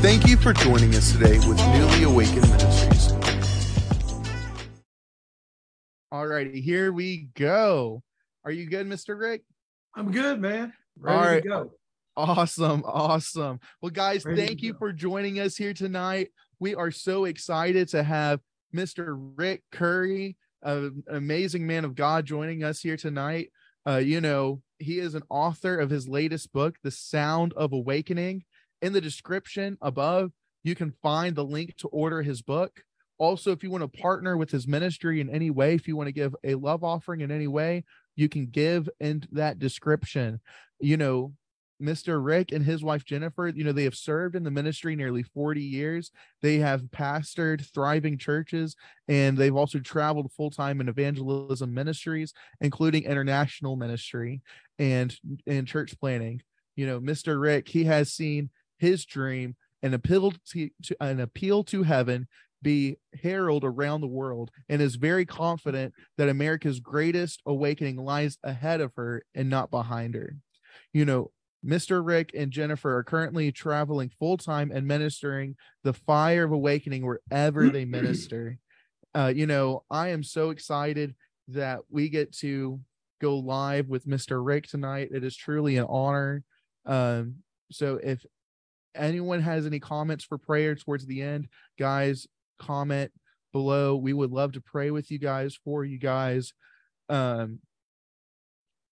Thank you for joining us today with Newly Awakened Ministries. All righty, here we go. Are you good, Mr. Rick? I'm good, man. Ready All right. to go. Awesome, awesome. Well, guys, Ready thank you go. for joining us here tonight. We are so excited to have Mr. Rick Curry, an amazing man of God, joining us here tonight. Uh, you know, he is an author of his latest book, The Sound of Awakening. In the description above, you can find the link to order his book. Also, if you want to partner with his ministry in any way, if you want to give a love offering in any way, you can give in that description. You know, Mr. Rick and his wife Jennifer, you know, they have served in the ministry nearly 40 years. They have pastored thriving churches and they've also traveled full time in evangelism ministries, including international ministry and, and church planning. You know, Mr. Rick, he has seen his dream and appeal to, to an appeal to heaven be heralded around the world and is very confident that America's greatest awakening lies ahead of her and not behind her. You know, Mr. Rick and Jennifer are currently traveling full time and ministering the fire of awakening wherever they minister. Uh, you know, I am so excited that we get to go live with Mr. Rick tonight. It is truly an honor. Um, so if anyone has any comments for prayer towards the end, guys, comment below. We would love to pray with you guys for you guys. Um,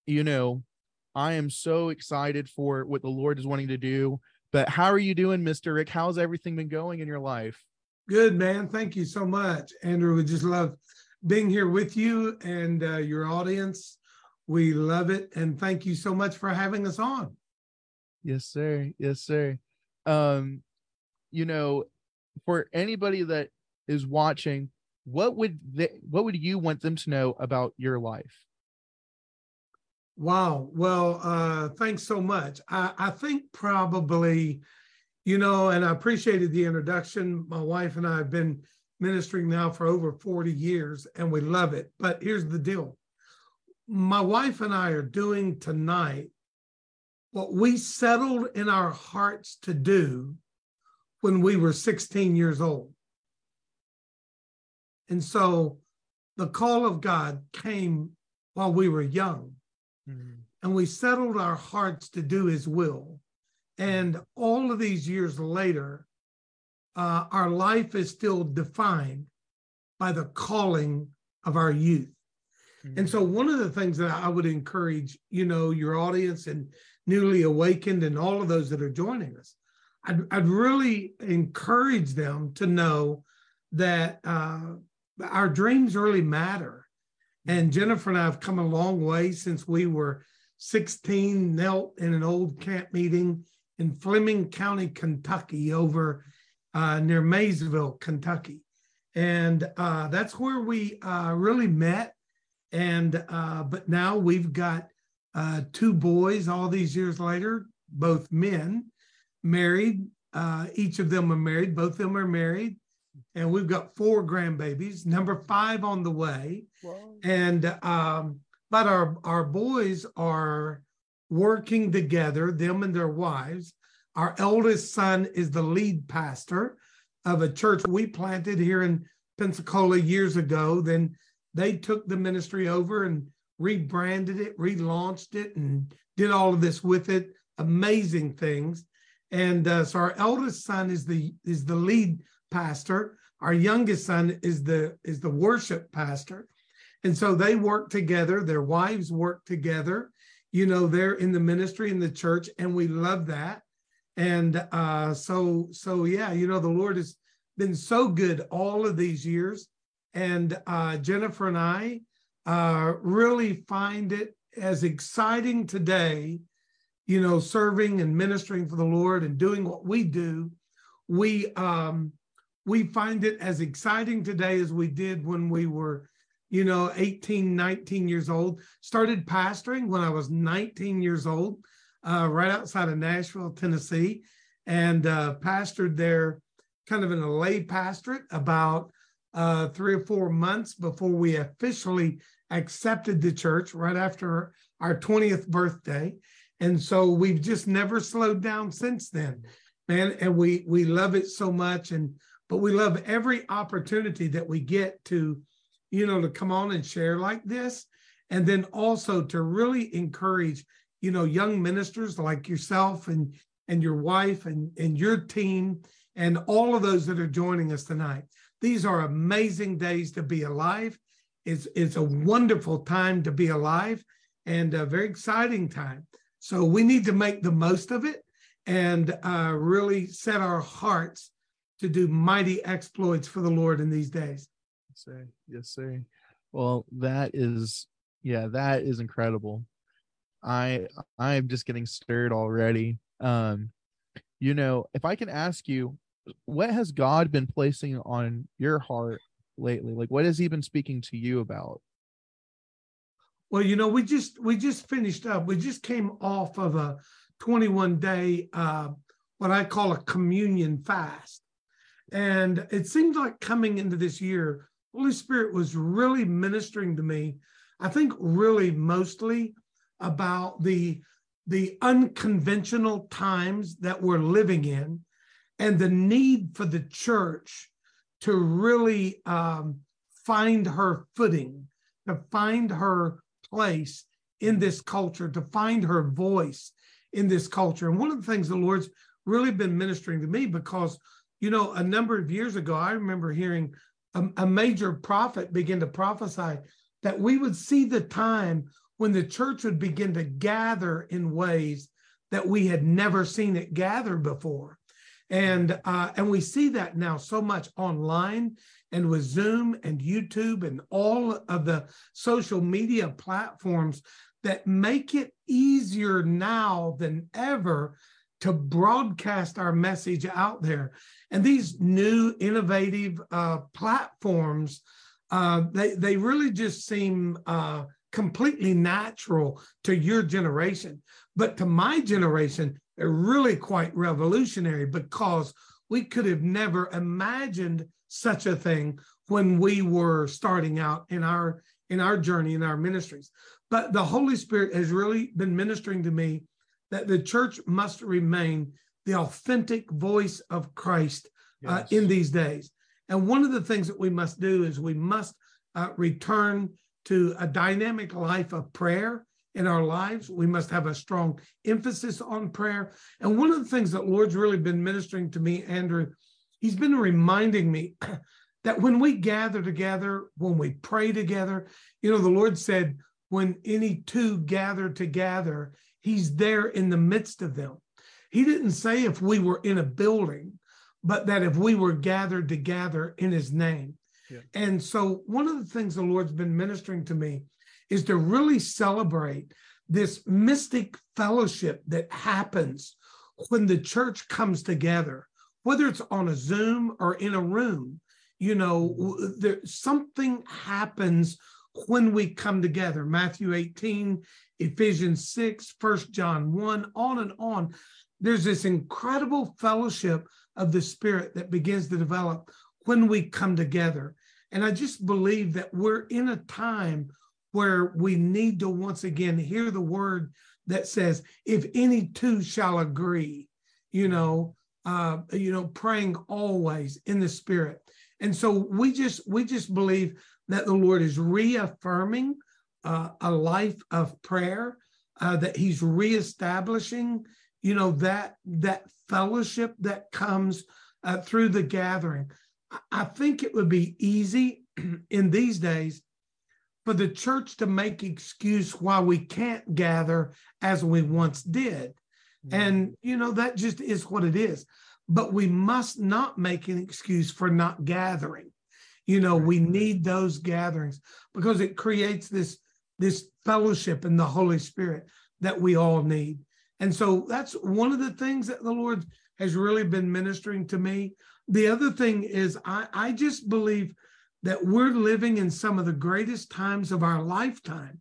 you know, I am so excited for what the Lord is wanting to do. But how are you doing, Mr. Rick? How's everything been going in your life? Good, man. Thank you so much. Andrew, we just love being here with you and uh, your audience. We love it. And thank you so much for having us on. Yes, sir. Yes, sir. Um, you know, for anybody that is watching, what would they what would you want them to know about your life? Wow. Well, uh, thanks so much. I, I think probably, you know, and I appreciated the introduction. My wife and I have been ministering now for over 40 years and we love it. But here's the deal my wife and I are doing tonight what we settled in our hearts to do when we were 16 years old. And so the call of God came while we were young and we settled our hearts to do his will. And all of these years later, uh, our life is still defined by the calling of our youth. And so, one of the things that I would encourage, you know, your audience and newly awakened and all of those that are joining us, I'd, I'd really encourage them to know that uh, our dreams really matter. And Jennifer and I have come a long way since we were 16, knelt in an old camp meeting in Fleming County, Kentucky, over uh, near Maysville, Kentucky. And uh, that's where we uh, really met. And uh, but now we've got uh, two boys all these years later, both men, married. Uh, each of them are married. Both of them are married. And we've got four grandbabies, number five on the way. And um, but our our boys are working together them and their wives. Our eldest son is the lead pastor of a church we planted here in pensacola years ago. Then they took the ministry over and rebranded it relaunched it and did all of this with it. Amazing things. And uh, so our eldest son is the is the lead pastor our youngest son is the is the worship pastor and so they work together, their wives work together. You know, they're in the ministry in the church, and we love that. And uh, so, so yeah, you know, the Lord has been so good all of these years. And uh, Jennifer and I uh, really find it as exciting today, you know, serving and ministering for the Lord and doing what we do. We um, we find it as exciting today as we did when we were you know, 18, 19 years old. Started pastoring when I was 19 years old, uh, right outside of Nashville, Tennessee, and uh, pastored there kind of in a lay pastorate about uh, three or four months before we officially accepted the church right after our 20th birthday. And so we've just never slowed down since then, man. And we we love it so much. And but we love every opportunity that we get to, you know, to come on and share like this. And then also to really encourage, you know, young ministers like yourself and and your wife and, and your team and all of those that are joining us tonight. These are amazing days to be alive. It's, it's a wonderful time to be alive and a very exciting time. So we need to make the most of it and uh, really set our hearts to do mighty exploits for the Lord in these days. Yes, sir. Yes, sir. Well, that is, yeah, that is incredible. I I'm just getting stirred already. Um, you know, if I can ask you, what has God been placing on your heart lately? Like what has he been speaking to you about? Well, you know, we just we just finished up. We just came off of a 21 day uh what I call a communion fast. And it seems like coming into this year, Holy Spirit was really ministering to me. I think really mostly about the the unconventional times that we're living in and the need for the church to really um, find her footing, to find her place in this culture, to find her voice in this culture. And one of the things the Lord's really been ministering to me because, you know, a number of years ago, I remember hearing a, a major prophet begin to prophesy that we would see the time when the church would begin to gather in ways that we had never seen it gather before. And uh, and we see that now so much online and with Zoom and YouTube and all of the social media platforms that make it easier now than ever to broadcast our message out there. And these new innovative uh, platforms, uh, they they really just seem uh, completely natural to your generation, but to my generation, they're really quite revolutionary because we could have never imagined such a thing when we were starting out in our in our journey in our ministries but the holy spirit has really been ministering to me that the church must remain the authentic voice of christ uh, in these days and one of the things that we must do is we must uh, return to a dynamic life of prayer in our lives. We must have a strong emphasis on prayer. And one of the things that Lord's really been ministering to me, Andrew, he's been reminding me that when we gather together, when we pray together, you know, the Lord said, when any two gather together, he's there in the midst of them. He didn't say if we were in a building, but that if we were gathered together in his name. Yeah. And so, one of the things the Lord's been ministering to me is to really celebrate this mystic fellowship that happens when the church comes together, whether it's on a Zoom or in a room. You know, there something happens when we come together. Matthew 18, Ephesians 6, 1 John 1, on and on. There's this incredible fellowship of the Spirit that begins to develop when we come together. And I just believe that we're in a time where we need to once again hear the word that says, if any two shall agree, you know, uh, you know, praying always in the spirit. And so we just we just believe that the Lord is reaffirming uh, a life of prayer, uh, that He's reestablishing, you know, that that fellowship that comes uh, through the gathering. I think it would be easy in these days for the church to make excuse why we can't gather as we once did. Mm-hmm. And, you know, that just is what it is. But we must not make an excuse for not gathering. You know, we need those gatherings because it creates this this fellowship in the Holy Spirit that we all need. And so that's one of the things that the Lord has really been ministering to me. The other thing is I, I just believe that we're living in some of the greatest times of our lifetime.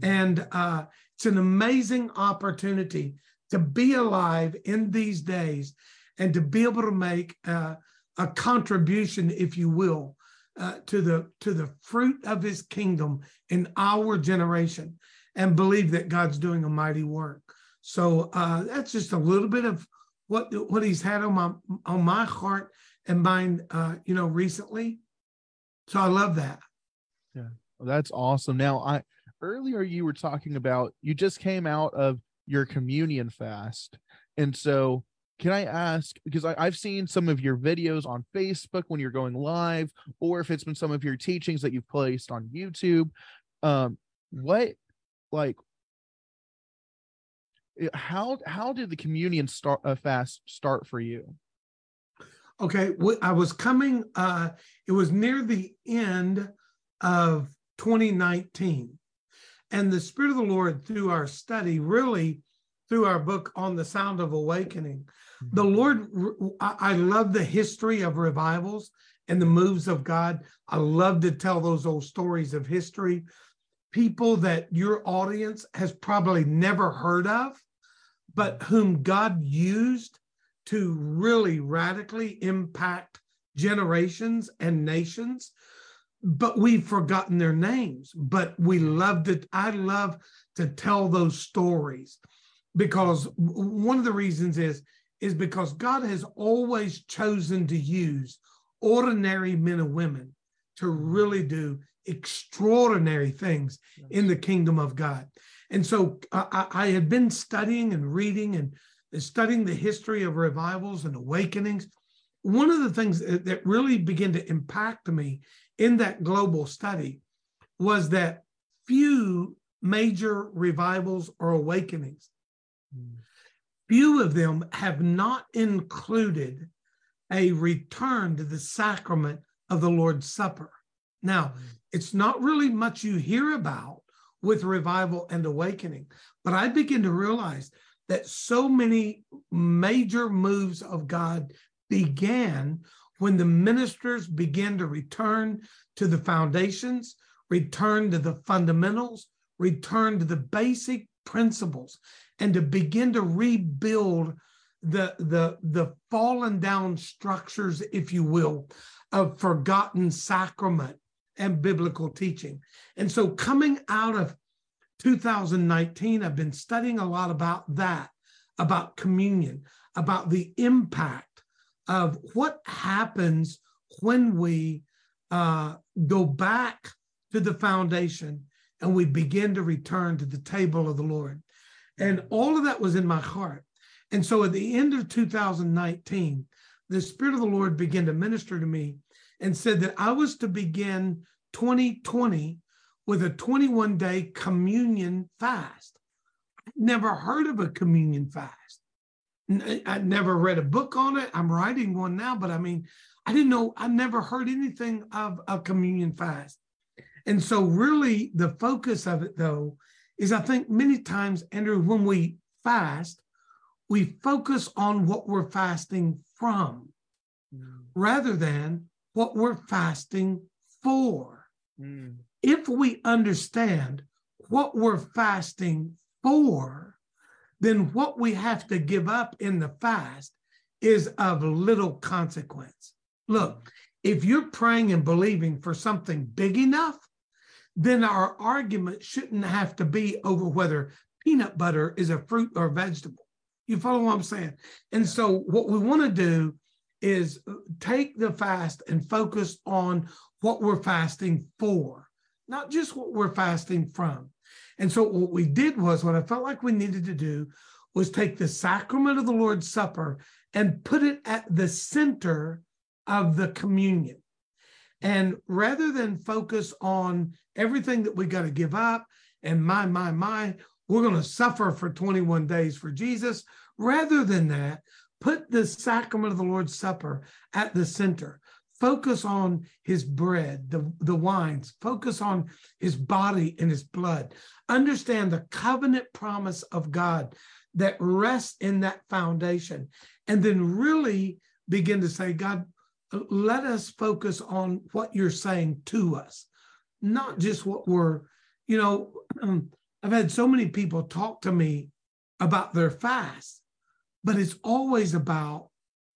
Mm-hmm. And uh, it's an amazing opportunity to be alive in these days and to be able to make uh, a contribution, if you will, uh, to the to the fruit of His kingdom in our generation, and believe that God's doing a mighty work. So uh, that's just a little bit of what what he's had on my on my heart and mind, uh, you know, recently. So I love that. Yeah, well, that's awesome. Now, I earlier you were talking about you just came out of your communion fast, and so can I ask because I, have seen some of your videos on Facebook when you're going live, or if it's been some of your teachings that you've placed on YouTube. Um, what like eh, how how did the communion start uh, fast start for you? Okay, I was coming. Uh, it was near the end of 2019, and the Spirit of the Lord, through our study, really through our book on the Sound of Awakening, mm-hmm. the Lord, I love the history of revivals and the moves of God. I love to tell those old stories of history. People that your audience has probably never heard of, but mm-hmm. whom God used to really radically impact generations and nations. But we've forgotten their names, but we love to, I love to tell those stories because one of the reasons is is because God has always chosen to use ordinary men and women to really do extraordinary things in the kingdom of God. And so I, I, had been studying and reading and studying the history of revivals and awakenings. One of the things that really began to impact me in that global study was that few major revivals or awakenings few of them have not included a return to the sacrament of the Lord's Supper. Now, it's not really much you hear about with revival and awakening, but I begin to realize that so many major moves of God began when the ministers began to return to the foundations, return to the fundamentals, return to the basic principles and to begin to rebuild the the the fallen down structures if you will of forgotten sacrament and biblical teaching. And so coming out of 2019 i've been studying a lot about that about communion about the impact of what happens when we uh, go back to the foundation and we begin to return to the table of the lord and all of that was in my heart. And so at the end of 2019, the Spirit of the Lord began to minister to me and said that I was to begin 2020 with a 21 day communion fast. I'd never heard of a communion fast. I'd never read a book on it. I'm writing one now, but I mean, I didn't know, I never heard anything of a communion fast. And so, really, the focus of it, though, is I think many times, Andrew, when we fast, we focus on what we're fasting from mm. rather than what we're fasting for. Mm. If we understand what we're fasting for, then what we have to give up in the fast is of little consequence. Look, if you're praying and believing for something big enough, then our argument shouldn't have to be over whether peanut butter is a fruit or a vegetable. You follow what I'm saying? And so, what we want to do is uh, take the fast and focus on what we're fasting for, not just what we're fasting from. And so, what we did was, what I felt like we needed to do was take the sacrament of the Lord's Supper and put it at the center of the communion. And rather than focus on everything that we got to give up and my, my, my, we're going to suffer for 21 days for Jesus, rather than that, put the sacrament of the Lord's Supper at the center. Focus on his bread, the, the wines, focus on his body and his blood. Understand the covenant promise of God that rests in that foundation. And then really begin to say, God, let us focus on what you're saying to us, not just what we're, you know, um, I've had so many people talk to me about their fast, but it's always about,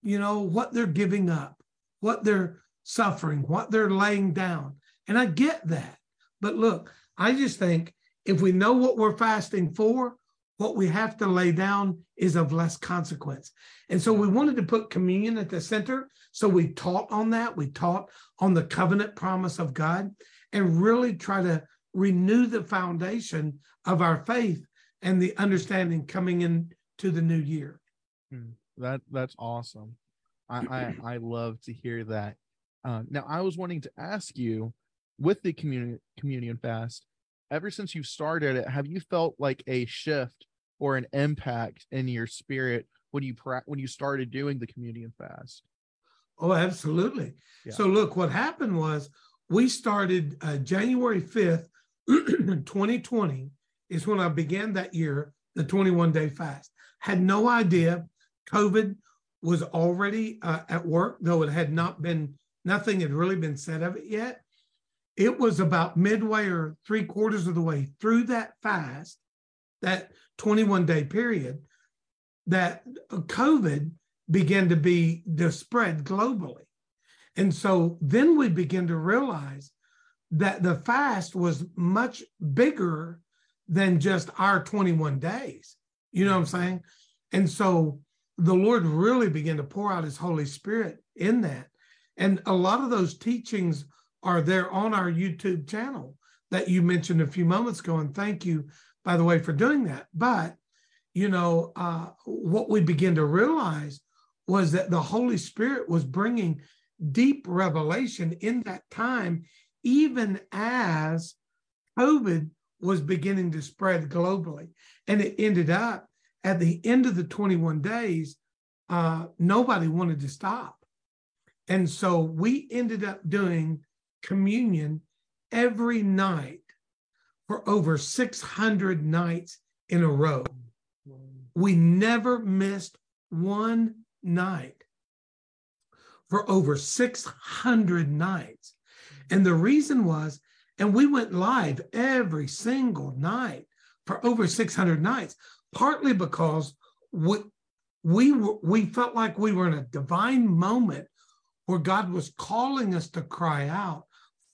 you know, what they're giving up, what they're suffering, what they're laying down. And I get that. But look, I just think if we know what we're fasting for, what we have to lay down is of less consequence. And so we wanted to put communion at the center. So we taught on that. We taught on the covenant promise of God and really try to renew the foundation of our faith and the understanding coming into the new year. Hmm. That that's awesome. I I, I love to hear that. Uh, now I was wanting to ask you with the communion communion fast ever since you started it, have you felt like a shift or an impact in your spirit when you pra- when you started doing the communion fast? Oh, absolutely. Yeah. So look, what happened was we started uh, January 5th, 2020 is when I began that year, the 21 day fast. Had no idea COVID was already uh, at work, though it had not been, nothing had really been said of it yet it was about midway or three quarters of the way through that fast, that 21 day period, that COVID began to be the spread globally. And so then we begin to realize that the fast was much bigger than just our 21 days. You know what I'm saying? And so the Lord really began to pour out his Holy Spirit in that. And a lot of those teachings are there on our YouTube channel that you mentioned a few moments ago. And thank you, by the way, for doing that. But, you know, uh, what we begin to realize was that the Holy Spirit was bringing deep revelation in that time, even as COVID was beginning to spread globally. And it ended up at the end of the 21 days, uh, nobody wanted to stop. And so we ended up doing communion every night for over 600 nights in a row. We never missed one night for over 600 nights. And the reason was, and we went live every single night for over 600 nights, partly because we, we, we felt like we were in a divine moment where God was calling us to cry out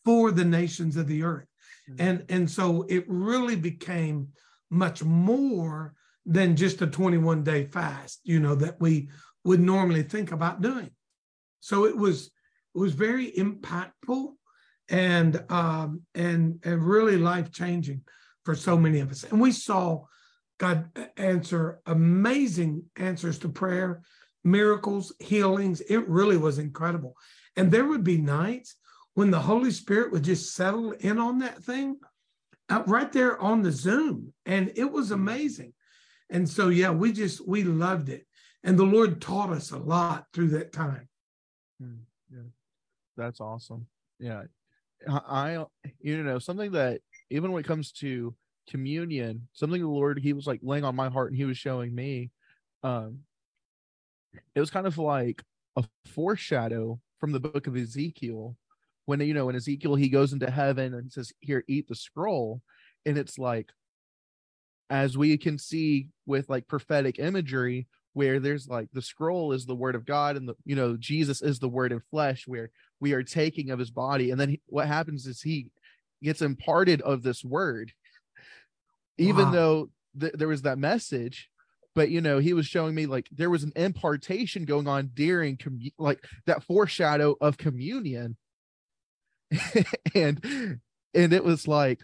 for the nations of the earth. Mm-hmm. And, and so it really became much more than just a 21 day fast, you know, that we would normally think about doing. So it was it was very impactful and um, and and really life changing for so many of us. And we saw God answer amazing answers to prayer, miracles, healings. It really was incredible. And there would be nights when the Holy Spirit would just settle in on that thing uh, right there on the Zoom. And it was amazing. And so, yeah, we just, we loved it. And the Lord taught us a lot through that time. Hmm, yeah. That's awesome. Yeah. I, you know, something that even when it comes to communion, something the Lord, he was like laying on my heart and he was showing me, um, it was kind of like a foreshadow from the book of Ezekiel when you know in Ezekiel he goes into heaven and says, "Here, eat the scroll," and it's like, as we can see with like prophetic imagery, where there's like the scroll is the word of God, and the you know Jesus is the word in flesh, where we are taking of his body, and then he, what happens is he gets imparted of this word, even wow. though th- there was that message but you know he was showing me like there was an impartation going on during commu- like that foreshadow of communion and and it was like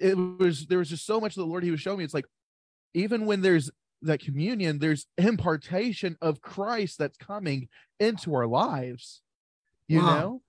it was there was just so much of the lord he was showing me it's like even when there's that communion there's impartation of christ that's coming into our lives you wow. know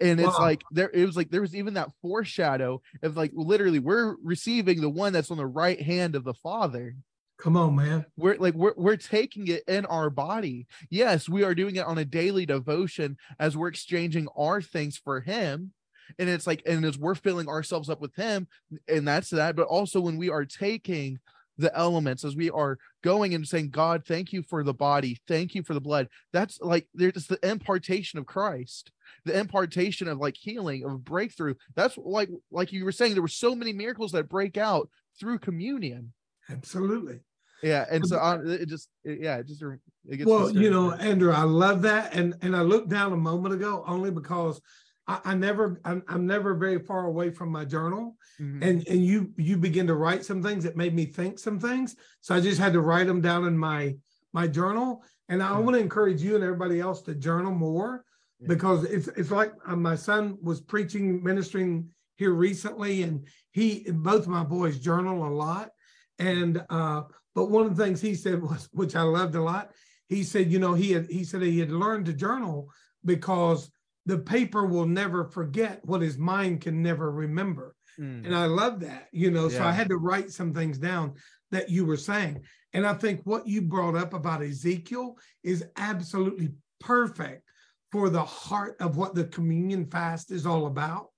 and it's wow. like there it was like there was even that foreshadow of like literally we're receiving the one that's on the right hand of the father Come on, man. We're like we're we're taking it in our body. Yes, we are doing it on a daily devotion as we're exchanging our things for him. And it's like, and as we're filling ourselves up with him, and that's that. But also when we are taking the elements, as we are going and saying, God, thank you for the body, thank you for the blood. That's like there's the impartation of Christ, the impartation of like healing, of breakthrough. That's like like you were saying, there were so many miracles that break out through communion. Absolutely yeah and so on it just it, yeah it just it well you know andrew i love that and and i looked down a moment ago only because I, I never, I'm, I'm never very far away from my journal, Mhm. and and you you begin to write some things that made me think some things. So I just had to write them down in my my journal, and I Yeah. want to encourage you and everybody else to journal more Yeah. because it's it's like uh, my son was preaching ministering here recently, and he both my boys journal a lot, and uh, but one of the things he said was which I loved a lot. He said, you know, he had he said he had learned to journal because the paper will never forget what his mind can never remember. Mm. And I love that, you know. So I had to write some things down that you were saying. And I think what you brought up about Ezekiel is absolutely perfect for the heart of what the communion fast is all about.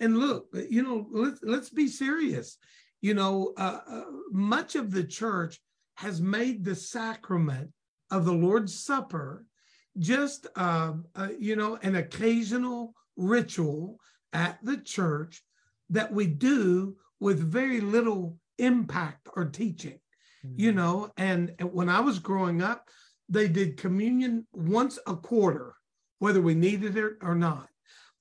And look, you know, let's let's be serious. You know, uh, uh, much of the church has made the sacrament of the Lord's Supper just, uh, uh, you know, an occasional ritual at the church that we do with very little impact or teaching you Mm-hmm. know and, and when i was growing up they did communion once a quarter whether we needed it or not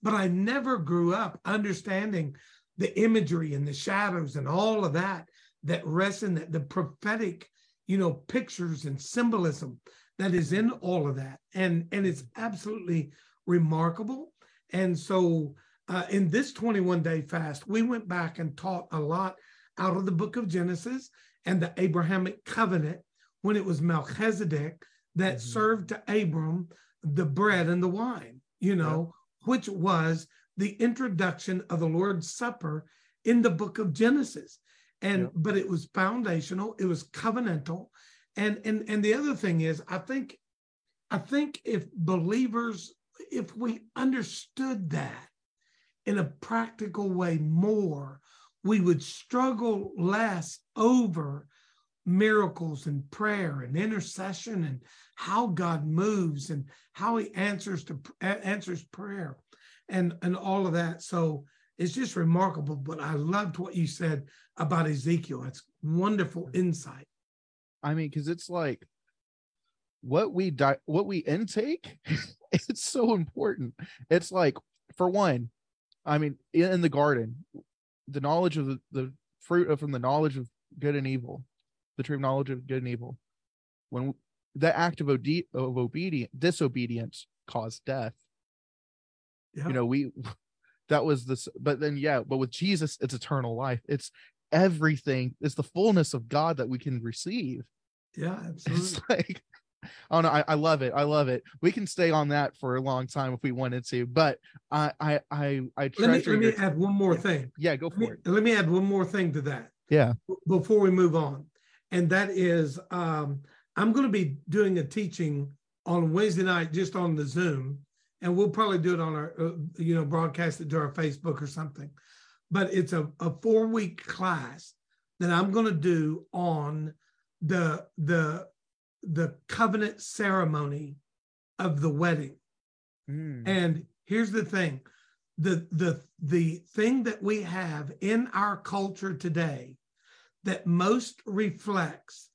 but i never grew up understanding the imagery and the shadows and all of that that rests in the, the prophetic you know pictures and symbolism that is in all of that and and it's absolutely remarkable and so uh, in this 21 day fast we went back and taught a lot out of the book of genesis and the Abrahamic covenant when it was Melchizedek that Mhm. served to Abram the bread and the wine, you know, which was the introduction of the Lord's Supper in the book of Genesis. And Yeah. but it was foundational, it was covenantal. And and and the other thing is I think I think if believers if we understood that in a practical way more, we would struggle less over miracles and prayer and intercession and how God moves and how he answers to answers prayer and and all of that. So it's just remarkable. But I loved what you said about Ezekiel. It's wonderful insight. I mean, because it's like what we di- what we intake, it's so important. It's like, for one, I mean, in, in the garden, the knowledge of the, the fruit of from the knowledge of good and evil, the true knowledge of good and evil. When that act of, ode- of obedience, disobedience caused death. Yeah. You know, we that was this, but then yeah, but with Jesus, it's eternal life. It's everything. It's the fullness of God that we can receive. yeah, It's absolutely. like, oh no, I, I love it. I love it. We can stay on that for a long time if we wanted to, but I, I, I, I Let me let me your- add one more Yeah. thing. yeah, go Let me, for it. let me add one more thing to that. Yeah. before we move on, and that is um, I'm going to be doing a teaching on Wednesday night just on the Zoom, and we'll probably do it on our uh, you know broadcast it to our Facebook or something. But it's a, a four week class that I'm going to do on the the the covenant ceremony of the wedding. Mm, And here's the thing the the the thing that we have in our culture today that most reflects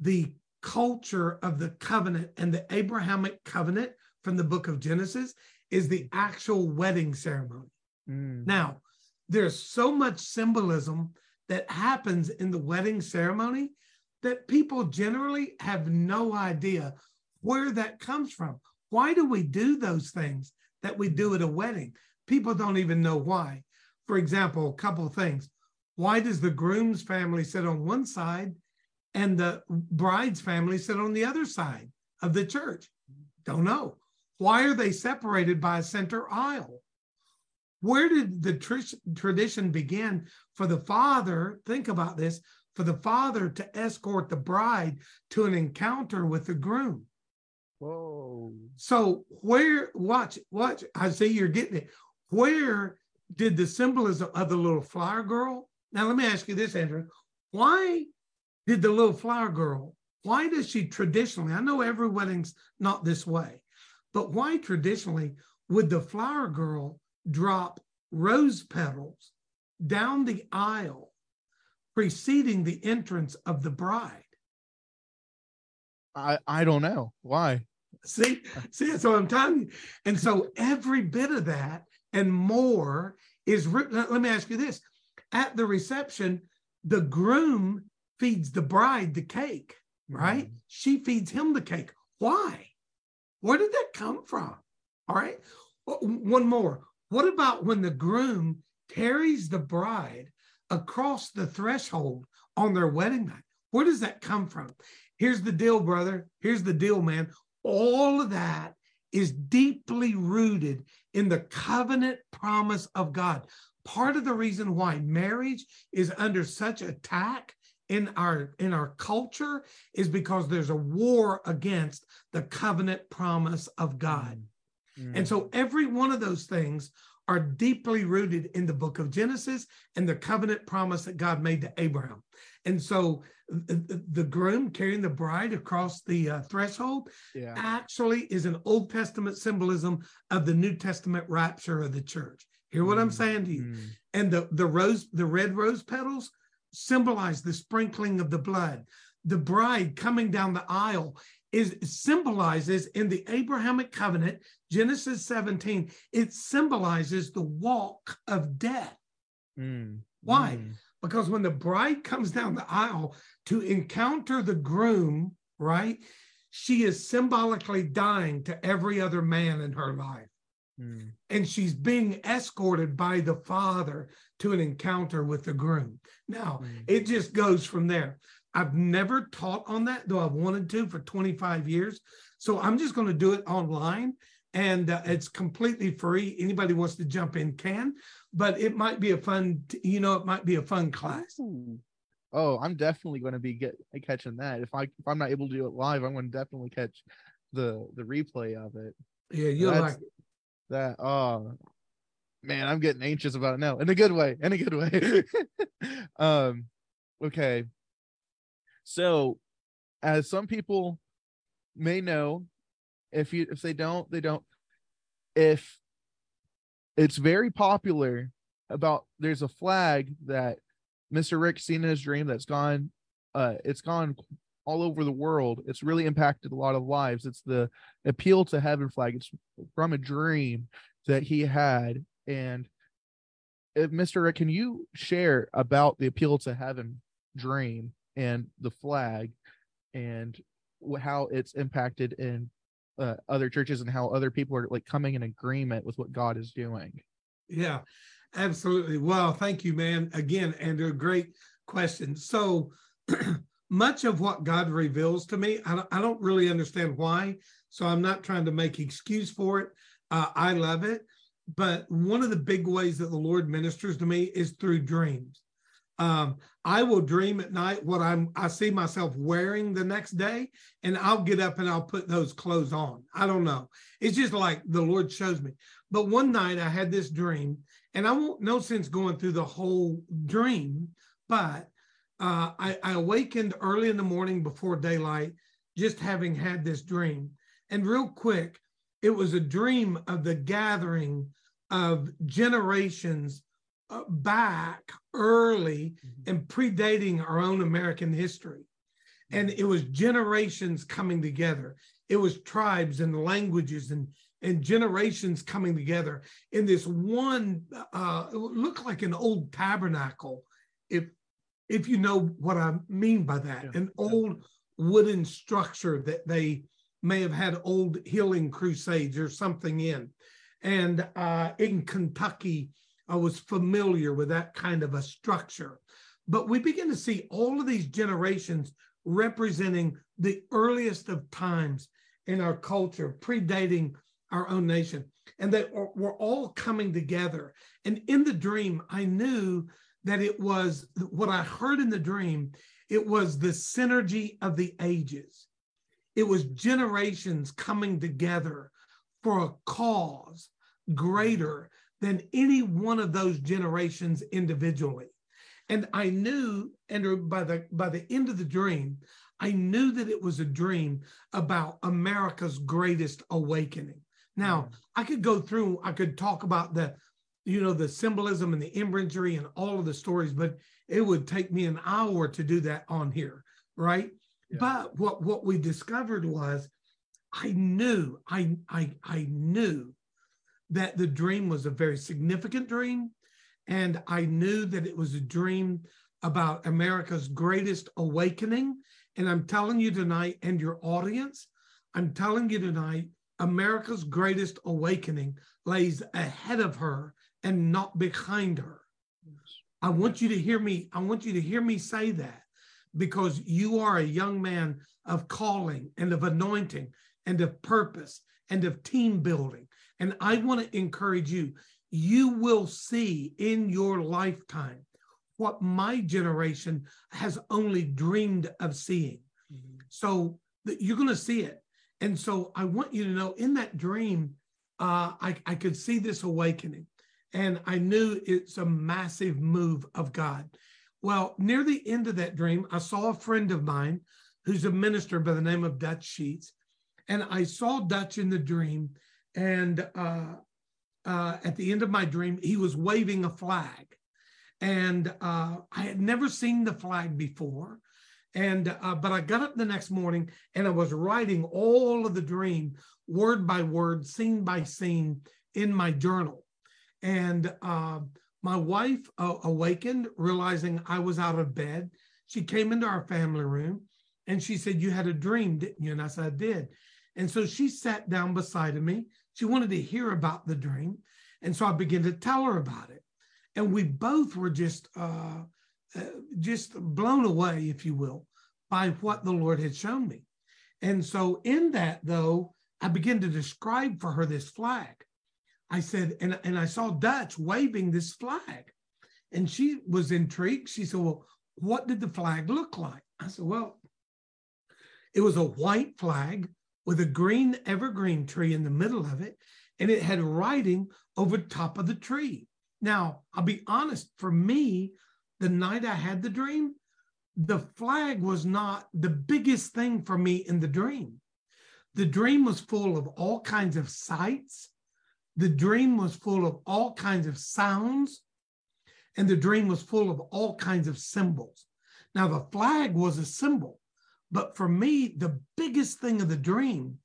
the culture of the covenant and the Abrahamic covenant from the book of Genesis is the actual wedding ceremony. mm, Now, there's so much symbolism that happens in the wedding ceremony that people generally have no idea where that comes from. Why do we do those things that we do at a wedding? People don't even know why. For example, a couple of things. Why does the groom's family sit on one side and the bride's family sit on the other side of the church? Don't know. Why are they separated by a center aisle? Where did the tr- tradition begin for the father? Think about this for the father to escort the bride to an encounter with the groom. Whoa. So, where, watch, watch, I see you're getting it. Where did the symbolism of the little flower girl? Now, let me ask you this, Andrew. Why did the little flower girl, why does she traditionally, I know every wedding's not this way, but why traditionally would the flower girl drop rose petals down the aisle preceding the entrance of the bride? I, I don't know why. See, see, what I'm telling you. And so every bit of that and more is written. Let me ask you this at the reception, the groom feeds the bride the cake, right? Mm-hmm. She feeds him the cake. Why? Where did that come from? All right. Oh, one more. What about when the groom carries the bride across the threshold on their wedding night? Where does that come from? Here's the deal, brother. Here's the deal, man. All of that is deeply rooted in the covenant promise of God. Part of the reason why marriage is under such attack in our in our culture is because there's a war against the covenant promise of God. Mm-hmm. And so every one of those things are deeply rooted in the book of Genesis and the covenant promise that God made to Abraham. And so the, the groom carrying the bride across the uh, threshold yeah. actually is an Old Testament symbolism of the New Testament rapture of the church. Hear what mm. I'm saying to you? Mm. And the, the rose, the red rose petals symbolize the sprinkling of the blood. The bride coming down the aisle is symbolizes in the Abrahamic covenant, Genesis 17, it symbolizes the walk of death. Mm. Why? Mm. Because when the bride comes down the aisle to encounter the groom, right, she is symbolically dying to every other man in her life. Mm. And she's being escorted by the father to an encounter with the groom. Now, mm. it just goes from there. I've never taught on that, though I've wanted to for 25 years. So I'm just going to do it online and uh, it's completely free. Anybody wants to jump in can, but it might be a fun, you know, it might be a fun class. Oh, I'm definitely going to be get catching that. If I if I'm not able to do it live, I'm going to definitely catch the the replay of it. Yeah, you like it. that. Oh man, I'm getting anxious about it now in a good way. In a good way. um, okay. So, as some people may know, if you if they don't, they don't. If it's very popular about there's a flag that Mr. Rick seen in his dream that's gone uh it's gone all over the world. It's really impacted a lot of lives. It's the appeal to heaven flag. It's from a dream that he had. And if Mr. Rick, can you share about the appeal to heaven dream and the flag and how it's impacted in uh, other churches and how other people are like coming in agreement with what God is doing. Yeah, absolutely. Well, thank you, man. Again, Andrew, great question. So, much of what God reveals to me, I don't, I don't, really understand why. So, I'm not trying to make excuse for it. Uh, I love it. But one of the big ways that the Lord ministers to me is through dreams. Um, I will dream at night what I'm I see myself wearing the next day, and I'll get up and I'll put those clothes on. I don't know. It's just like the Lord shows me. But one night I had this dream, and I won't no sense going through the whole dream, but uh, I, I awakened early in the morning before daylight, just having had this dream. And real quick, it was a dream of the gathering of generations uh, back early mm-hmm. and predating our own American history. And it was generations coming together. It was tribes and languages and, and generations coming together in this one, uh, it looked like an old tabernacle, if if you know what I mean by that, yeah. an old wooden structure that they may have had old healing crusades or something in. And uh, in Kentucky, I was familiar with that kind of a structure. But we begin to see all of these generations representing the earliest of times in our culture, predating our own nation. And they were all coming together. And in the dream, I knew that it was what I heard in the dream, it was the synergy of the ages. It was generations coming together for a cause greater than any one of those generations individually. And I knew, Andrew, by the by the end of the dream, I knew that it was a dream about America's greatest awakening. Now, mm. I could go through, I could talk about the, you know, the symbolism and the imagery and all of the stories, but it would take me an hour to do that on here, right? Yeah. But what what we discovered was I knew, I I I knew that the dream was a very significant dream. And I knew that it was a dream about America's greatest awakening. And I'm telling you tonight, and your audience, I'm telling you tonight, America's greatest awakening lays ahead of her and not behind her. I want you to hear me. I want you to hear me say that because you are a young man of calling and of anointing and of purpose and of team building. And I want to encourage you, you will see in your lifetime what my generation has only dreamed of seeing. Mm-hmm. So you're going to see it. And so I want you to know in that dream, uh, I, I could see this awakening. And I knew it's a massive move of God. Well, near the end of that dream, I saw a friend of mine who's a minister by the name of Dutch Sheets. And I saw Dutch in the dream. And uh, uh, at the end of my dream, he was waving a flag. And uh, I had never seen the flag before. And uh, but I got up the next morning and I was writing all of the dream, word by word, scene by scene, in my journal. And uh, my wife uh, awakened, realizing I was out of bed. She came into our family room and she said, You had a dream, didn't you? And I said, I did. And so she sat down beside of me. She wanted to hear about the dream. And so I began to tell her about it. And we both were just, uh, uh, just blown away, if you will, by what the Lord had shown me. And so in that, though, I began to describe for her this flag. I said, and, and I saw Dutch waving this flag. And she was intrigued. She said, Well, what did the flag look like? I said, Well, it was a white flag with a green evergreen tree in the middle of it, and it had writing over top of the tree. Now, I'll be honest, for me, the night I had the dream, the flag was not the biggest thing for me in the dream. The dream was full of all kinds of sights the dream was full of all kinds of sounds, and the dream was full of all kinds of symbols. Now, the flag was a symbol, but for me, the biggest thing of the dream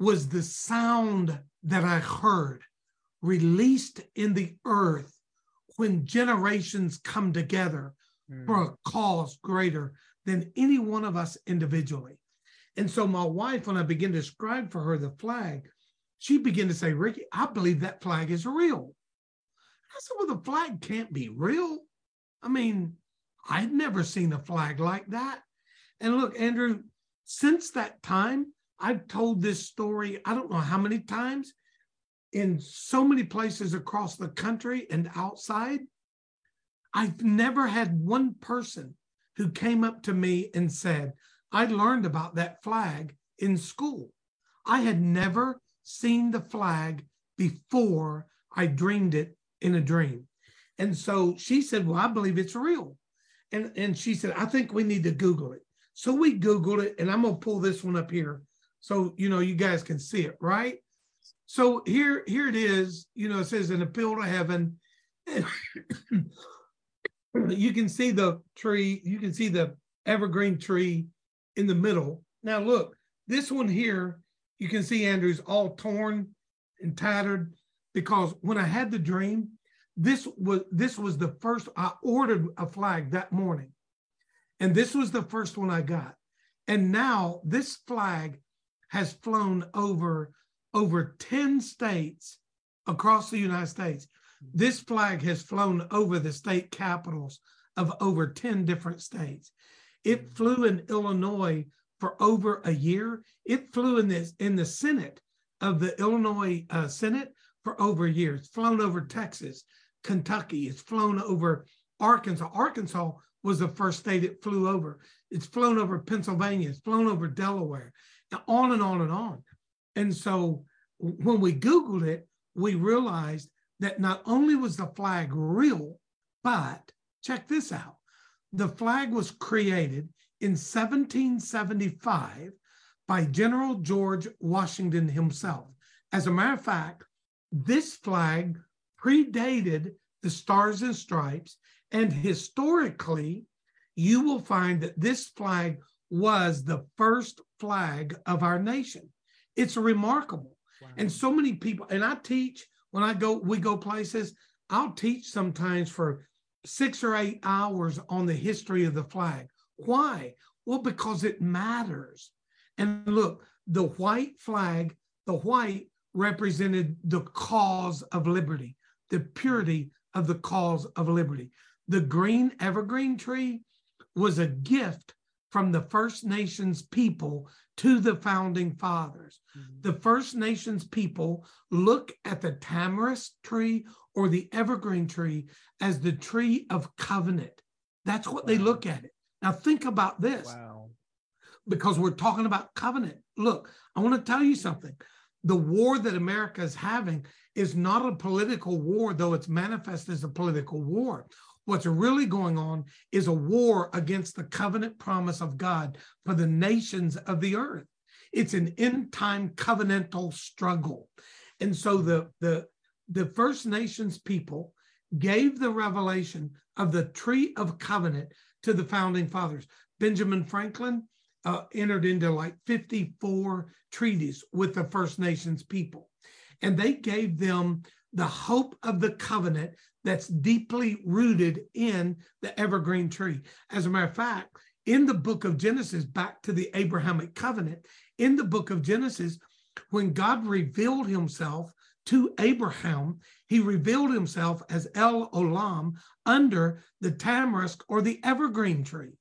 was the sound that I heard released in the earth when generations come together mm. for a cause greater than any one of us individually. And so, my wife, when I began to describe for her the flag, she began to say, Ricky, I believe that flag is real. I said, Well, the flag can't be real. I mean, I'd never seen a flag like that. And look, Andrew, since that time, I've told this story, I don't know how many times in so many places across the country and outside. I've never had one person who came up to me and said, I learned about that flag in school. I had never seen the flag before I dreamed it in a dream. And so she said, Well, I believe it's real. And, and she said, I think we need to Google it. So we Googled it, and I'm going to pull this one up here so you know you guys can see it, right? So here, here it is. You know, it says an appeal to heaven. you can see the tree, you can see the evergreen tree in the middle. Now, look, this one here you can see Andrew's all torn and tattered because when I had the dream, this was this was the first I ordered a flag that morning. And this was the first one I got. And now this flag has flown over over 10 states across the United States. This flag has flown over the state capitals of over 10 different states. It flew in Illinois for over a year. It flew in this in the Senate of the Illinois uh, Senate for over a year. It's flown over Texas, Kentucky. It's flown over Arkansas. Arkansas was the first state it flew over. It's flown over Pennsylvania. It's flown over Delaware, and on and on and on. And so when we Googled it, we realized that not only was the flag real, but check this out the flag was created in 1775 by General George Washington himself. As a matter of fact, this flag predated the Stars and Stripes, and historically, you will find that this flag was the first flag of our nation. It's remarkable. Wow. And so many people, and I teach when I go, we go places, I'll teach sometimes for six or eight hours on the history of the flag. Why? Well, because it matters. And look, the white flag, the white represented the cause of liberty, the purity of the cause of liberty. The green evergreen tree was a gift from the First Nations people to the founding fathers. Mm-hmm. The First Nations people look at the tamarisk tree or the evergreen tree as the tree of covenant. That's what wow. they look at it. Now, think about this. Wow. Because we're talking about covenant. Look, I want to tell you something. The war that America is having is not a political war, though it's manifest as a political war. What's really going on is a war against the covenant promise of God for the nations of the earth. It's an end time covenantal struggle. And so the, the, the First Nations people gave the revelation of the tree of covenant to the founding fathers. Benjamin Franklin uh, entered into like 54 treaties with the First Nations people, and they gave them the hope of the covenant that's deeply rooted in the evergreen tree. As a matter of fact, in the book of Genesis, back to the Abrahamic covenant, in the book of Genesis, when God revealed himself to Abraham, he revealed himself as El Olam under the tamarisk or the evergreen tree.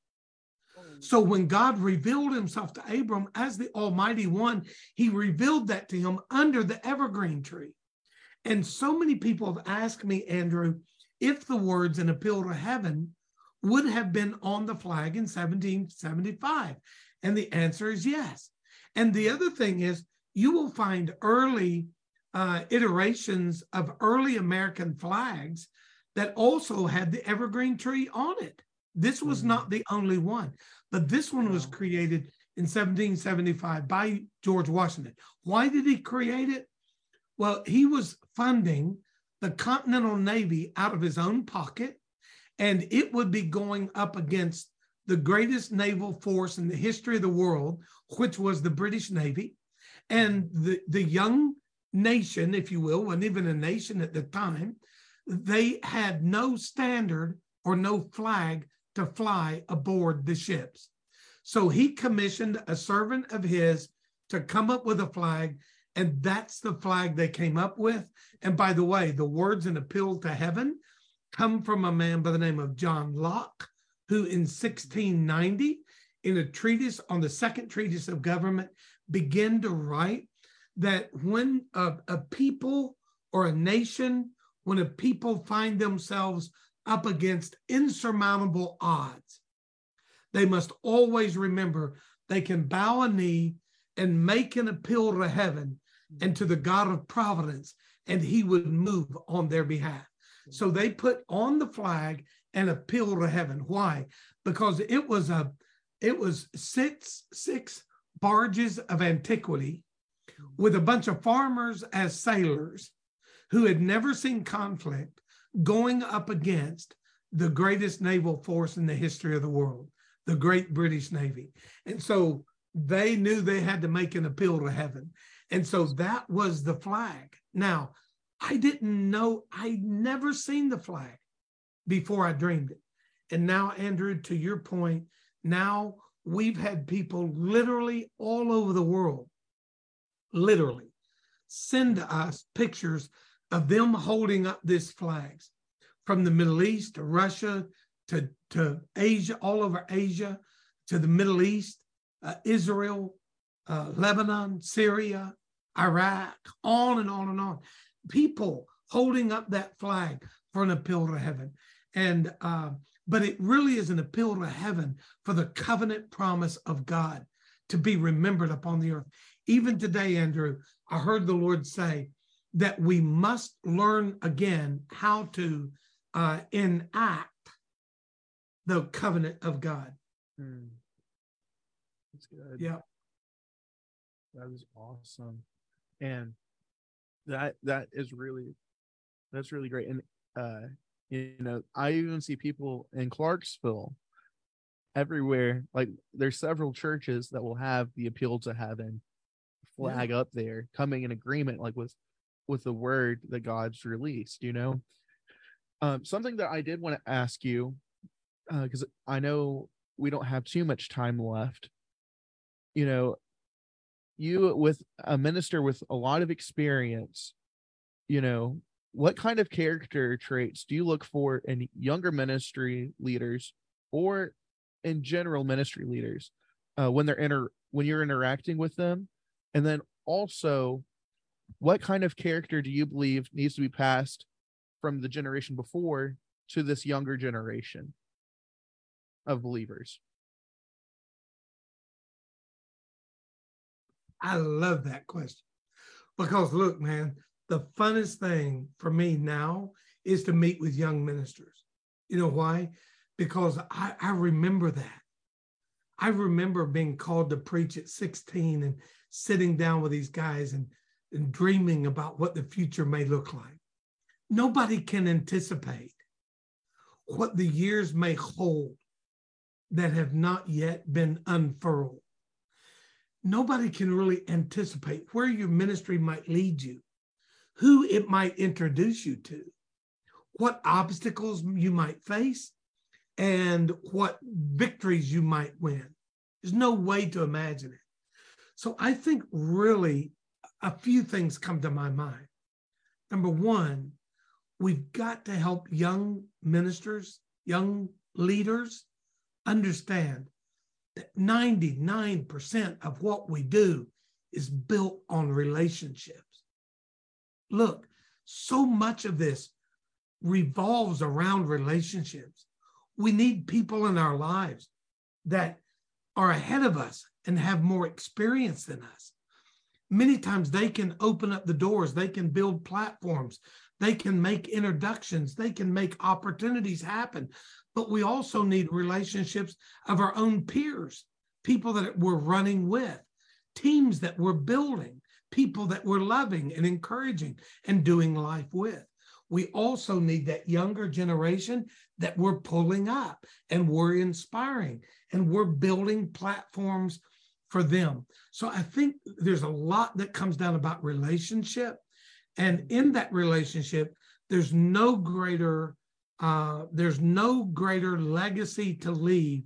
Mm. So when God revealed himself to Abram as the Almighty One, he revealed that to him under the evergreen tree. And so many people have asked me, Andrew, if the words an appeal to heaven would have been on the flag in 1775. And the answer is yes. And the other thing is, you will find early uh, iterations of early American flags that also had the evergreen tree on it. This was mm-hmm. not the only one, but this one was created in 1775 by George Washington. Why did he create it? Well, he was funding the Continental Navy out of his own pocket, and it would be going up against the greatest naval force in the history of the world, which was the British Navy. And the, the young nation, if you will, wasn't even a nation at the time, they had no standard or no flag to fly aboard the ships. So he commissioned a servant of his to come up with a flag and that's the flag they came up with. And by the way, the words in Appeal to Heaven come from a man by the name of John Locke, who in 1690, in a treatise on the second treatise of government, began to write that when a, a people or a nation, when a people find themselves up against insurmountable odds, they must always remember they can bow a knee and make an appeal to heaven and to the God of providence, and he would move on their behalf. So they put on the flag an appeal to heaven. Why? Because it was a it was six six barges of antiquity with a bunch of farmers as sailors who had never seen conflict going up against the greatest naval force in the history of the world, the great British Navy. And so they knew they had to make an appeal to heaven. And so that was the flag. Now, I didn't know, I'd never seen the flag before I dreamed it. And now, Andrew, to your point, now we've had people literally all over the world, literally, send us pictures of them holding up these flags from the Middle East to Russia to, to Asia, all over Asia, to the Middle East, uh, Israel, uh, Lebanon, Syria, Iraq, on and on and on. People holding up that flag for an appeal to heaven. And, uh, but it really is an appeal to heaven for the covenant promise of God to be remembered upon the earth. Even today, Andrew, I heard the Lord say that we must learn again how to uh, enact the covenant of God. Hmm. That's good. Yeah. That is awesome. And that that is really that's really great. And uh you know, I even see people in Clarksville everywhere. Like there's several churches that will have the appeal to heaven flag yeah. up there, coming in agreement like with with the word that God's released, you know. Um, something that I did want to ask you, because uh, I know we don't have too much time left. You know, you with a minister with a lot of experience, you know, what kind of character traits do you look for in younger ministry leaders or in general ministry leaders uh, when they're inter when you're interacting with them and then also what kind of character do you believe needs to be passed from the generation before to this younger generation of believers? I love that question. Because look man the funnest thing for me now is to meet with young ministers. You know why? Because i, I remember that. I remember being called to preach at 16 and sitting down with these guys and, and dreaming about what the future may look like. Nobody can anticipate what the years may hold that have not yet been unfurled. Nobody can really anticipate where your ministry might lead you, who it might introduce you to, what obstacles you might face, and what victories you might win. There's no way to imagine it. So I think really a few things come to my mind. Number one, we've got to help young ministers, young leaders understand that 99% of what we do is built on relationships. Look, so much of this revolves around relationships we need people in our lives that are ahead of us and have more experience than us. Many times they can open up the doors, they can build platforms, they can make introductions, they can make opportunities happen. But we also need relationships of our own peers, people that we're running with, teams that we're building, people that we're loving and encouraging and doing life with we also need that younger generation that we're pulling up and we're inspiring and we're building platforms for them. So I think there's a lot that comes down about relationship. And in that relationship, there's no greater uh, there's no greater legacy to leave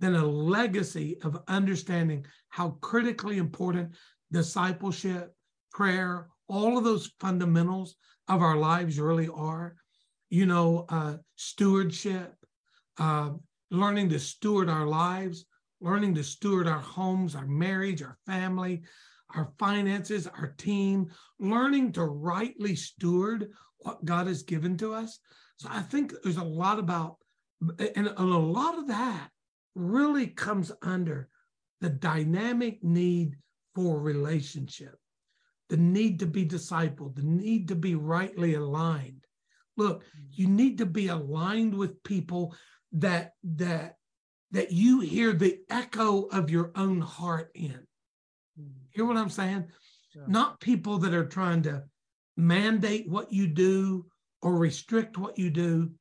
than a legacy of understanding how critically important discipleship, prayer, all of those fundamentals of our lives really are. You know, uh, stewardship, uh, learning to steward our lives, learning to steward our homes, our marriage, our family, our finances, our team, learning to rightly steward what God has given to us. So I think there's a lot about, and a lot of that really comes under the dynamic need for relationship the need to be discipled, the need to be rightly aligned. Look, mm-hmm. you need to be aligned with people that that that you hear the echo of your own heart in. Mm-hmm. Hear what I'm saying? Yeah. Not people that are trying to mandate what you do or restrict what you do,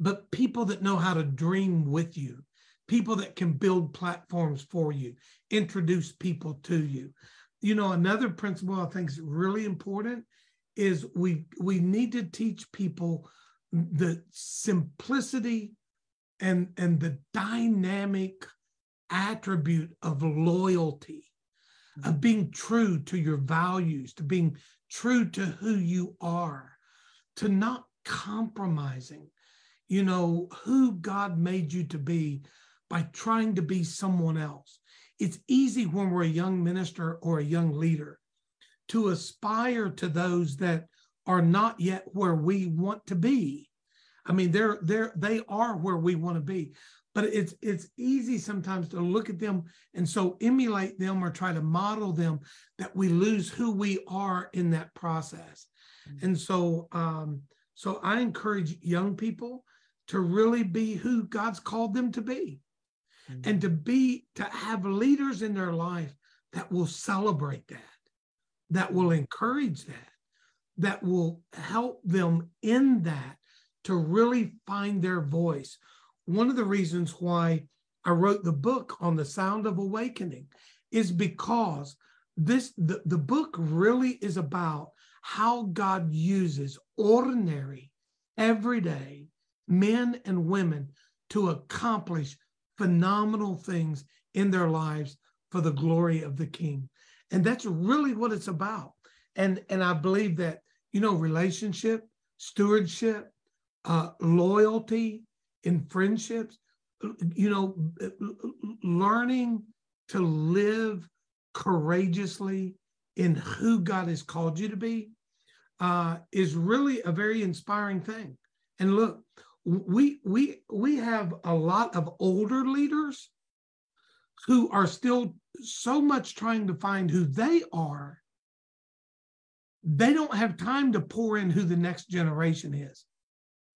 but people that know how to dream with you, people that can build platforms for you, introduce people to you you know, another principle I think is really important is we we need to teach people the simplicity and and the dynamic attribute of loyalty of mm-hmm. being true to your values to being true to who you are to not compromising you know who god made you to be by trying to be someone else it's easy when we're a young minister or a young leader to aspire to those that are not yet where we want to be. I mean, they're they're they are where we want to be, but it's it's easy sometimes to look at them and so emulate them or try to model them that we lose who we are in that process. Mm-hmm. And so um, so I encourage young people to really be who God's called them to be mm-hmm. and to be to have leaders in their life that will celebrate that that will mm-hmm. encourage that that will help them in that to really find their voice one of the reasons why i wrote the book on the sound of awakening is because this the, the book really is about how God uses ordinary, everyday men and women to accomplish phenomenal things in their lives for the glory of the King. And that's really what it's about. And, and I believe that, you know, relationship, stewardship, uh, loyalty in friendships, you know, learning to live courageously in who God has called you to be uh, is really a very inspiring thing. And look, we we we have a lot of older leaders who are still so much trying to find who they are. They don't have time to pour in who the next generation is.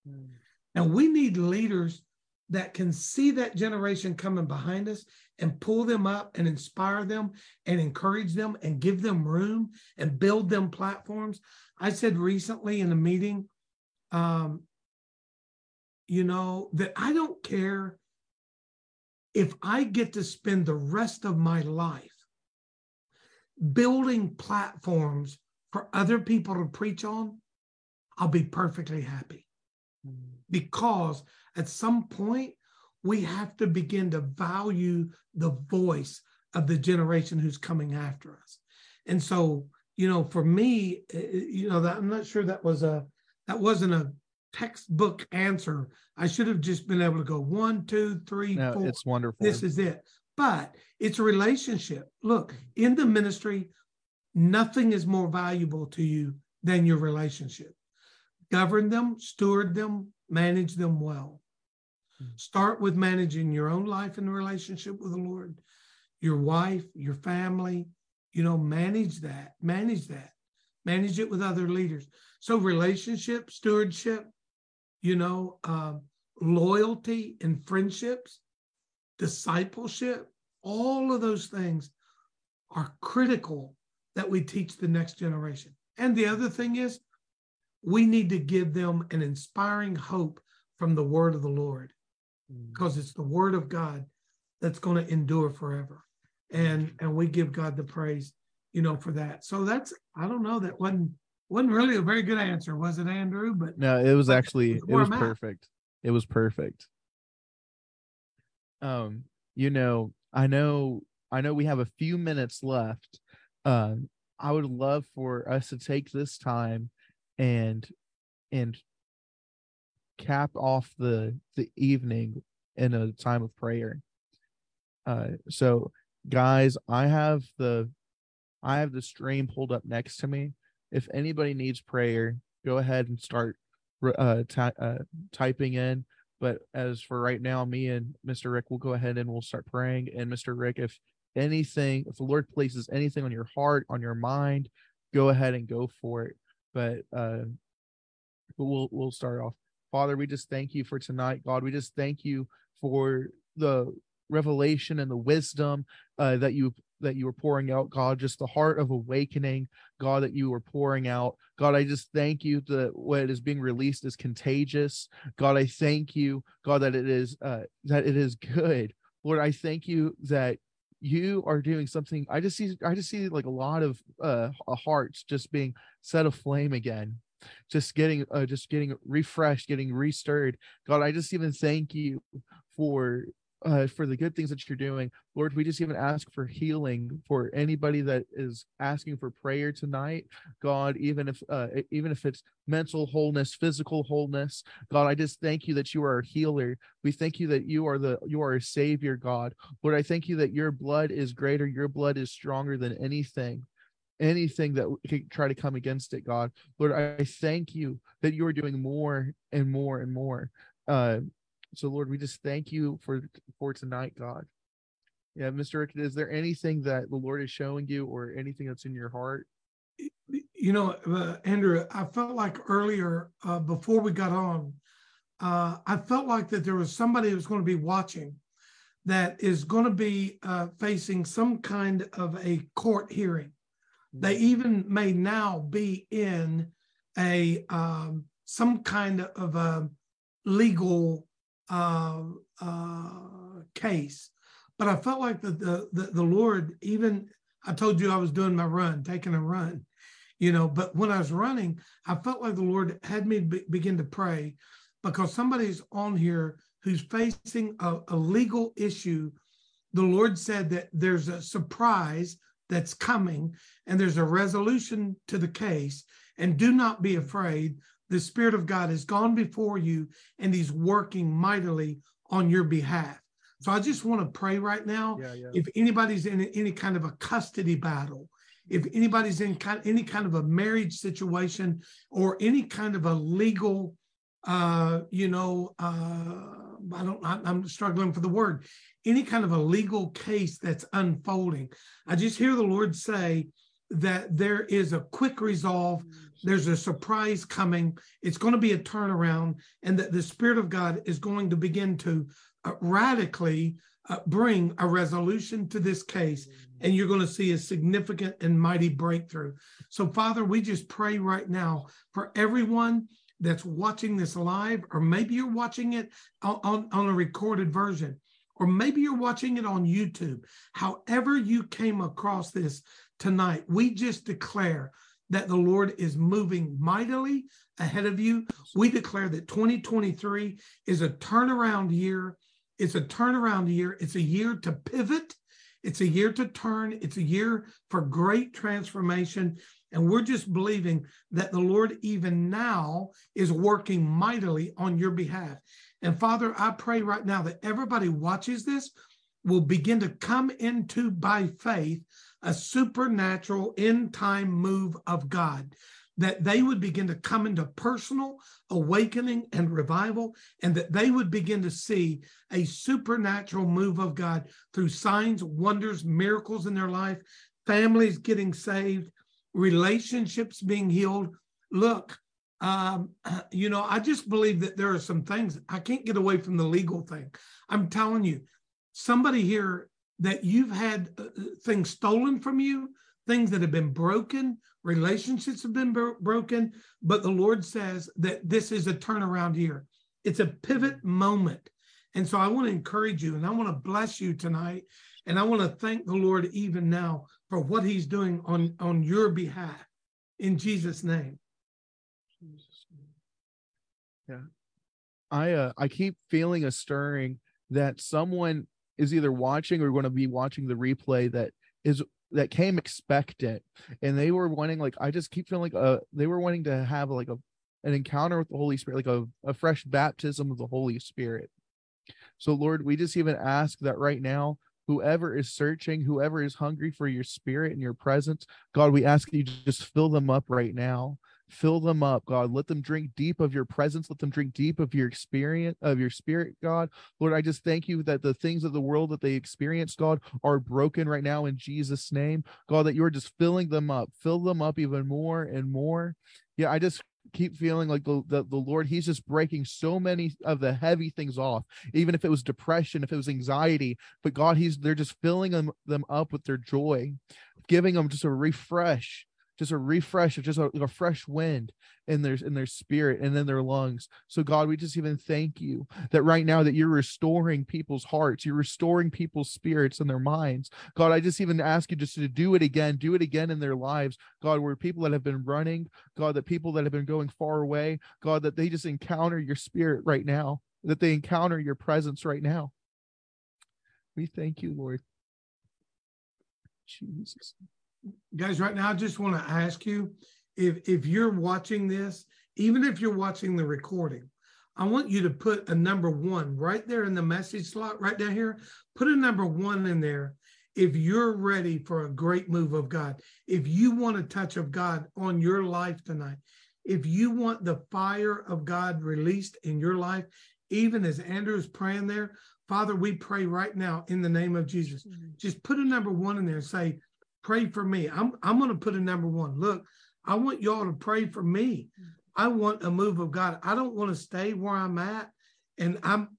Mm. and we need leaders that can see that generation coming behind us and pull them up and inspire them and encourage them and give them room and build them platforms. I said recently in a meeting um, you know, that I don't care if I get to spend the rest of my life building platforms for other people to preach on, I'll be perfectly happy. Mm-hmm. Because at some point, we have to begin to value the voice of the generation who's coming after us. And so, you know, for me, eh, eh, you know, that I'm not sure that was a that wasn't a textbook answer. I should have just been able to go one, two, three, no, four. It's wonderful. This is it. But it's a relationship. Look, in the ministry, nothing is more valuable to you than your relationship. Govern them, steward them, manage them well. Hmm. Start with managing your own life and relationship with the Lord, your wife, your family. You know, manage that, manage that, manage it with other leaders. So, relationship, stewardship, you know, um, loyalty and friendships, discipleship, all of those things are critical that we teach the next generation. And the other thing is, we need to give them an inspiring hope from the word of the Lord mm. because it's the word of God that's going to endure forever. And and we give God the praise, you know, for that. So that's I don't know that wasn't wasn't really a very good answer, was it, Andrew? But no, it was actually it was perfect. It was perfect. Um, you know, I know, I know we have a few minutes left. Um, I would love for us to take this time and and cap off the the evening in a time of prayer. Uh, so guys, I have the I have the stream pulled up next to me if anybody needs prayer, go ahead and start uh, uh, typing in. But as for right now, me and Mr. Rick will go ahead and we'll start praying. And Mr. Rick, if anything, if the Lord places anything on your heart, on your mind, go ahead and go for it. But uh, but we'll we'll start off. Father, we just thank you for tonight, God. We just thank you for the revelation and the wisdom uh, that you that you were pouring out, God, just the heart of awakening, God, that you were pouring out. God, I just thank you that what is being released is contagious. God, I thank you, God, that it is uh, that it is good. Lord, I thank you that you are doing something. I just see I just see like a lot of uh hearts just being set aflame again just getting uh, just getting refreshed getting restirred god i just even thank you for uh, for the good things that you're doing. Lord, we just even ask for healing for anybody that is asking for prayer tonight. God, even if uh, even if it's mental wholeness, physical wholeness, God, I just thank you that you are a healer. We thank you that you are the you are a savior, God. Lord, I thank you that your blood is greater, your blood is stronger than anything anything that could try to come against it, God. Lord, I thank you that you are doing more and more and more. Uh, so Lord, we just thank you for for tonight, God. Yeah, Mr. Rick, is there anything that the Lord is showing you or anything that's in your heart? You know, uh, Andrew, I felt like earlier uh, before we got on, uh, I felt like that there was somebody who's going to be watching that is going to be uh, facing some kind of a court hearing. They mm-hmm. even may now be in a um, some kind of a legal uh, uh, case. But I felt like the, the, the, the Lord, even I told you I was doing my run, taking a run. you know. But when I was running, I felt like the Lord had me be- begin to pray because somebody's on here who's facing a, a legal issue. The Lord said that there's a surprise that's coming and there's a resolution to the case. And do not be afraid. The Spirit of God has gone before you and He's working mightily on your behalf. So I just want to pray right now. Yeah, yeah. If anybody's in any kind of a custody battle, if anybody's in kind, any kind of a marriage situation or any kind of a legal, uh, you know, uh, I don't, I, I'm struggling for the word, any kind of a legal case that's unfolding, I just hear the Lord say that there is a quick resolve. There's a surprise coming. It's going to be a turnaround, and that the Spirit of God is going to begin to uh, radically uh, bring a resolution to this case, and you're going to see a significant and mighty breakthrough. So, Father, we just pray right now for everyone that's watching this live, or maybe you're watching it on, on, on a recorded version, or maybe you're watching it on YouTube. However, you came across this tonight, we just declare that the Lord is moving mightily ahead of you. We declare that 2023 is a turnaround year. It's a turnaround year. It's a year to pivot. It's a year to turn. It's a year for great transformation. And we're just believing that the Lord, even now, is working mightily on your behalf. And Father, I pray right now that everybody watches this will begin to come into by faith a supernatural end time move of God, that they would begin to come into personal awakening and revival, and that they would begin to see a supernatural move of God through signs, wonders, miracles in their life, families getting saved, relationships being healed. Look, um, you know, I just believe that there are some things I can't get away from the legal thing. I'm telling you, somebody here that you've had uh, uh, things stolen from you, things that have been broken, relationships have been bro- broken, but the Lord says that this is a turnaround year. It's a pivot moment. And so I want to encourage you and I want to bless you tonight. And I want to thank the Lord even now for what he's doing on, on your behalf in Jesus' name. Yeah. I uh I keep feeling a stirring that someone is either watching or going to be watching the replay that is that came expectant and they were wanting like I just keep feeling like uh they were wanting to have like a an encounter with the Holy Spirit, like a, a fresh baptism of the Holy Spirit. So Lord, we just even ask that right now whoever is searching, whoever is hungry for your spirit and your presence, God, we ask you just fill them up right now. Fill them up, God. Let them drink deep of your presence. Let them drink deep of your experience, of your spirit, God. Lord, I just thank you that the things of the world that they experience, God, are broken right now in Jesus' name. God, that you're just filling them up. Fill them up even more and more. Yeah, I just keep feeling like the, the, the lord he's just breaking so many of the heavy things off even if it was depression if it was anxiety but god he's they're just filling them, them up with their joy giving them just a refresh just a refresh of just a, a, fresh wind in their in their spirit and in their lungs. So god we just even thank you that right now that you're restoring people's hearts you're restoring people's spirits and their minds. God i just even ask you just to do it again do it again in their lives. God where people that have been running god that people that have been going far away god that they just encounter your spirit right now that they encounter your presence right now. We thank you lord. Jesus guys right now i just want to ask you if if you're watching this even if you're watching the recording i want you to put a number one right there in the message slot right down here. Put a number one in there if you're ready for a great move of god. If you want a touch of god on your life tonight if you want the fire of god released in your life even as andrew is praying there father we pray right now in the name of jesus. Mm-hmm. Just put a number one in there and say pray for me. I'm I'm going to put a number one. Look, I want y'all to pray for me. I want a move of God. I don't want to stay where I'm at, and I'm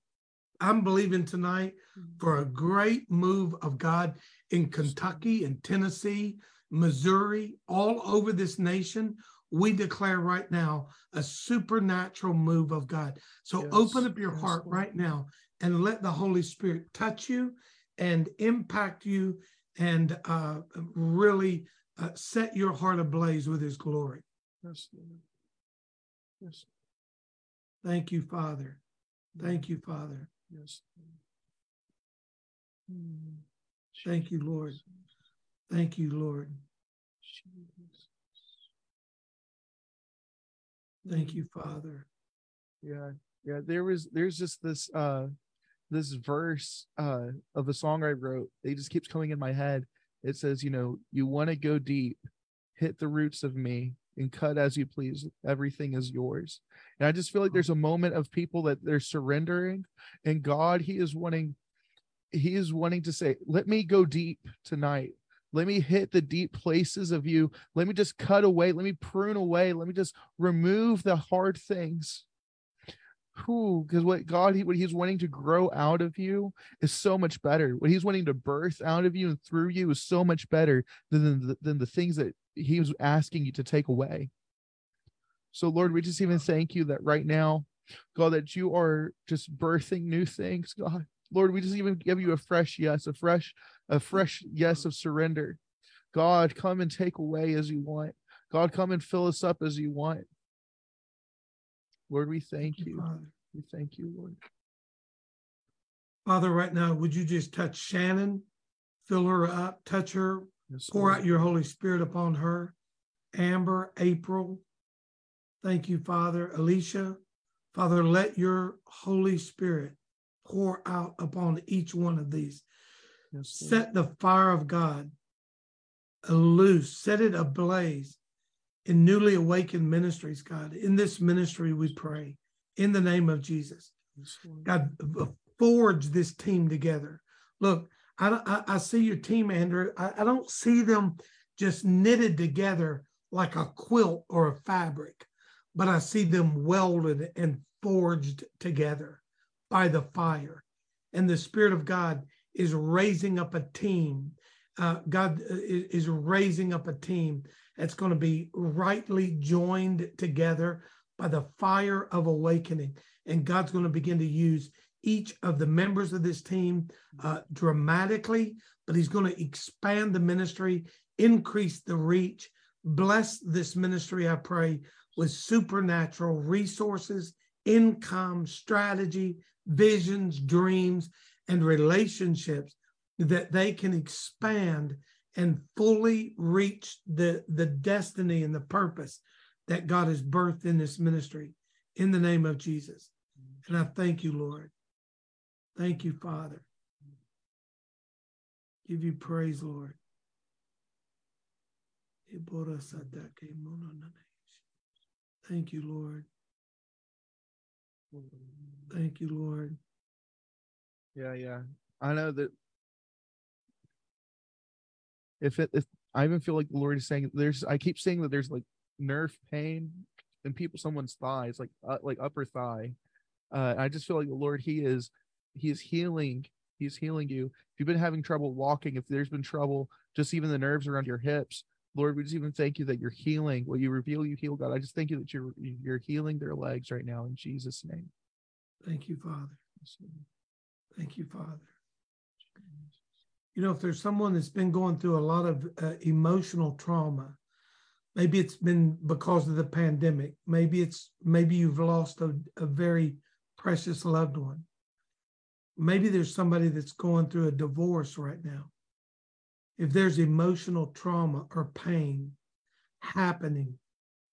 I'm believing tonight for a great move of God in Kentucky and Tennessee, Missouri, all over this nation. We declare right now a supernatural move of God. So yes, open up your yes, heart Lord. right now and let the Holy Spirit touch you and impact you and uh, really uh, set your heart ablaze with his glory. Yes, Lord. Yes. Thank you, Father. Thank you, Father. Yes. Mm. Thank you, Lord. Thank you, Lord. Jesus. Thank you, Father. Yeah. Yeah. There was there's just this uh this verse uh of a song I wrote. It just keeps coming in my head. It says, you know, you want to go deep, hit the roots of me and cut as you please. Everything is yours. And I just feel like there's a moment of people that they're surrendering and God, He is wanting, He is wanting to say, let me go deep tonight. Let me hit the deep places of you. Let me just cut away. Let me prune away. Let me just remove the hard things. Who, because what God, what He's wanting to grow out of you is so much better. What He's wanting to birth out of you and through you is so much better than the, than the things that He was asking you to take away. So, Lord, we just even thank you that right now, God, that you are just birthing new things, God. Lord, we just even give you a fresh yes, a fresh, a fresh yes of surrender. God, come and take away as you want. God, come and fill us up as you want. Lord, we thank you. Father. We thank you, Lord. Father, right now, would you just touch Shannon, fill her up, touch her, Yes, pour Lord. out your Holy Spirit upon her. Amber, April, thank you, Father. Alicia, Father, let your Holy Spirit pour out upon each one of these. Yes, Set the fire of God loose, set it ablaze in newly awakened ministries, God. In this ministry, we pray in the name of Jesus. God, forge this team together. Look, I, I, I see your team, Andrew. I, I don't see them just knitted together like a quilt or a fabric, but I see them welded and forged together by the fire. And the Spirit of God is raising up a team. Uh, God uh, is raising up a team that's going to be rightly joined together by the fire of awakening. And God's going to begin to use each of the members of this team uh, dramatically, but He's going to expand the ministry, increase the reach, bless this ministry, I pray, with supernatural resources, income, strategy, visions, dreams, and relationships that they can expand and fully reach the, the destiny and the purpose that God has birthed in this ministry in the name of Jesus. And I thank you, Lord. Thank you, Father. Give you praise, Lord. Thank you, Lord. Thank you, Lord. Yeah, yeah. I know that if it if I even feel like the Lord is saying there's I keep saying that there's like nerve pain in people someone's thighs, like uh, like upper thigh. Uh I just feel like the Lord he is he is healing he's healing you. If you've been having trouble walking, if there's been trouble, just even the nerves around your hips, Lord, we just even thank you that you're healing. Will you reveal you heal God? I just thank you that you're you're healing their legs right now in Jesus' name. Thank you, Father. Thank you, Father. You know, if there's someone that's been going through a lot of uh, emotional trauma, maybe it's been because of the pandemic. Maybe it's maybe you've lost a, a very precious loved one. Maybe there's somebody that's going through a divorce right now. If there's emotional trauma or pain happening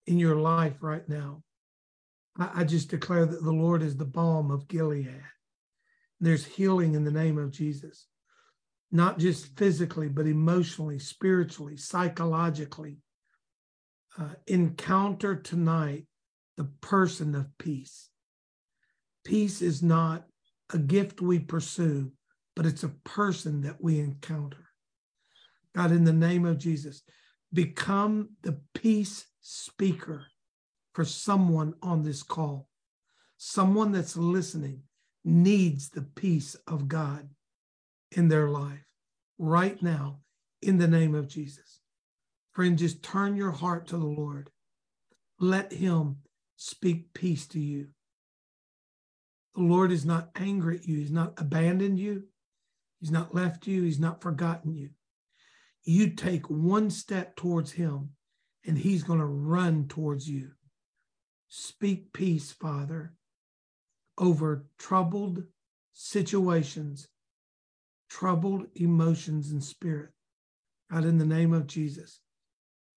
in your life right now, I, I just declare that the Lord is the balm of Gilead. There's healing in the name of Jesus, not just physically, but emotionally, spiritually, psychologically. Uh, encounter tonight the person of peace. Peace is not a gift we pursue, but it's a person that we encounter. God, in the name of Jesus, become the peace speaker for someone on this call. Someone that's listening needs the peace of God in their life right now, in the name of Jesus. Friend, just turn your heart to the Lord. Let Him speak peace to you. The Lord is not angry at you, He's not abandoned you, He's not left you, He's not forgotten you. you take one step towards him and he's going to run towards you. Speak peace, Father, over troubled situations, troubled emotions and spirit. God, in the name of Jesus,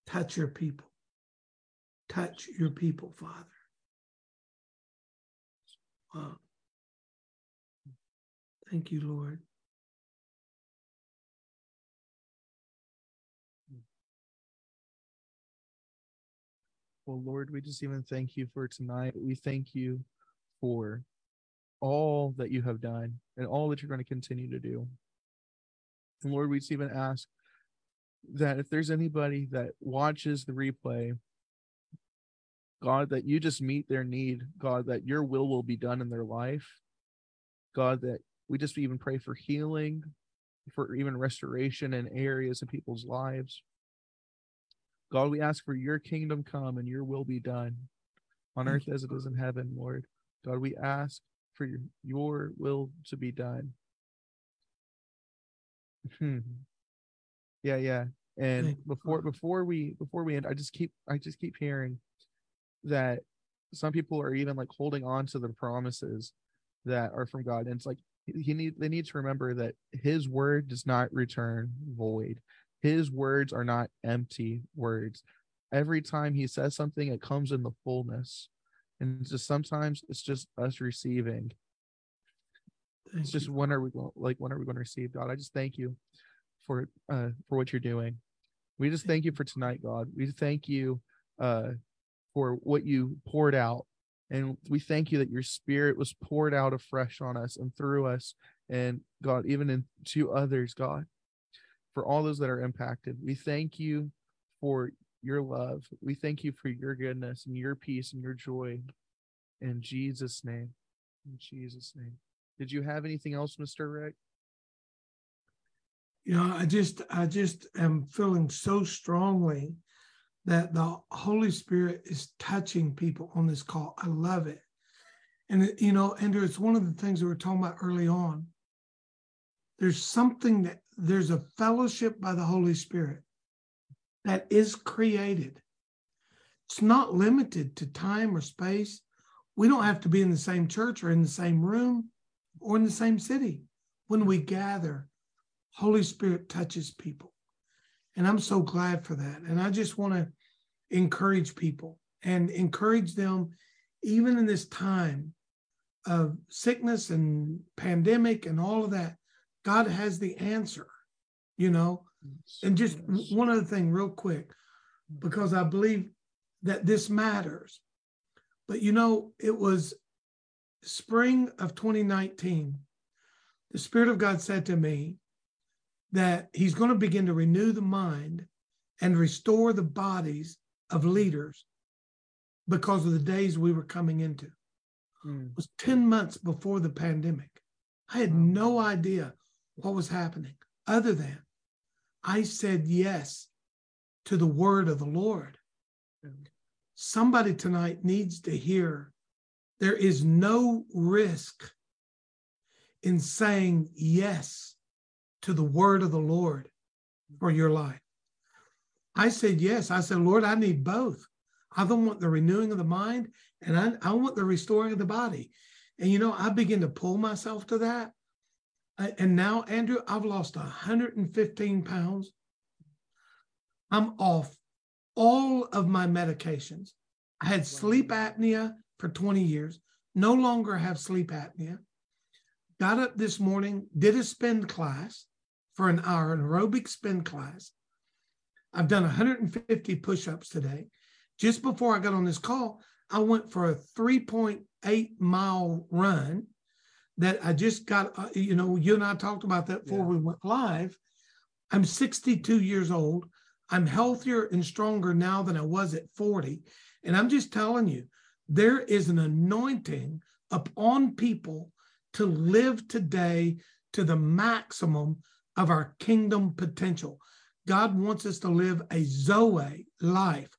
touch your people. Touch your people, Father. Wow. Thank you, Lord. Well, Lord, we just even thank you for tonight. We thank you for all that you have done and all that you're going to continue to do. And Lord, we just even ask that if there's anybody that watches the replay, God, that you just meet their need, God, that your will will be done in their life. God, that we just even pray for healing, for even restoration in areas of people's lives. God, we ask for your kingdom come and your will be done on earth as it is in heaven, Lord. God, we ask for your, your will to be done. Hmm. yeah, yeah. And before before we before we end, I just keep I just keep hearing that some people are even like holding on to the promises that are from God. And it's like he need they need to remember that his word does not return void. His words are not empty words. Every time he says something, it comes in the fullness. And just sometimes it's just us receiving. It's just when are we going like when are we going to receive God? I just thank you for uh for what you're doing. We just thank you for tonight, God. We thank you uh for what you poured out. And we thank you that your spirit was poured out afresh on us and through us and God, even into others, God for all those that are impacted. We thank you for your love. We thank you for your goodness and your peace and your joy. In Jesus' name. In Jesus' name. Did you have anything else, Mr. Rick? You know, I just I just am feeling so strongly that the Holy Spirit is touching people on this call. I love it. And you know, Andrew, it's one of the things we were talking about early on. There's something that there's a fellowship by the Holy Spirit that is created. It's not limited to time or space. We don't have to be in the same church or in the same room or in the same city. When we gather, Holy Spirit touches people. And I'm so glad for that. And I just want to encourage people and encourage them, even in this time of sickness and pandemic and all of that, God has the answer, you know. And just one other thing, real quick, because I believe that this matters. But you know, it was spring of 2019. The Spirit of God said to me that He's going to begin to renew the mind and restore the bodies of leaders because of the days we were coming into. Mm. It was 10 months before the pandemic. I had no idea what was happening other than I said yes to the word of the Lord. Somebody tonight needs to hear there is no risk in saying yes to the word of the Lord for your life. I said yes. I said, Lord, I need both. I don't want the renewing of the mind and I, I want the restoring of the body. And you know, I begin to pull myself to that uh, and now, Andrew, I've lost 115 pounds. I'm off all of my medications. I had sleep apnea for 20 years, no longer have sleep apnea. Got up this morning, did a spin class for an hour, an aerobic spin class. I've done 150 push ups today. Just before I got on this call, I went for a 3.8 mile run that I just got, uh, you know, you and I talked about that before yeah. we went live. I'm 62 years old. I'm healthier and stronger now than I was at 40. And I'm just telling you, there is an anointing upon people to live today to the maximum of our kingdom potential. God wants us to live a Zoe life,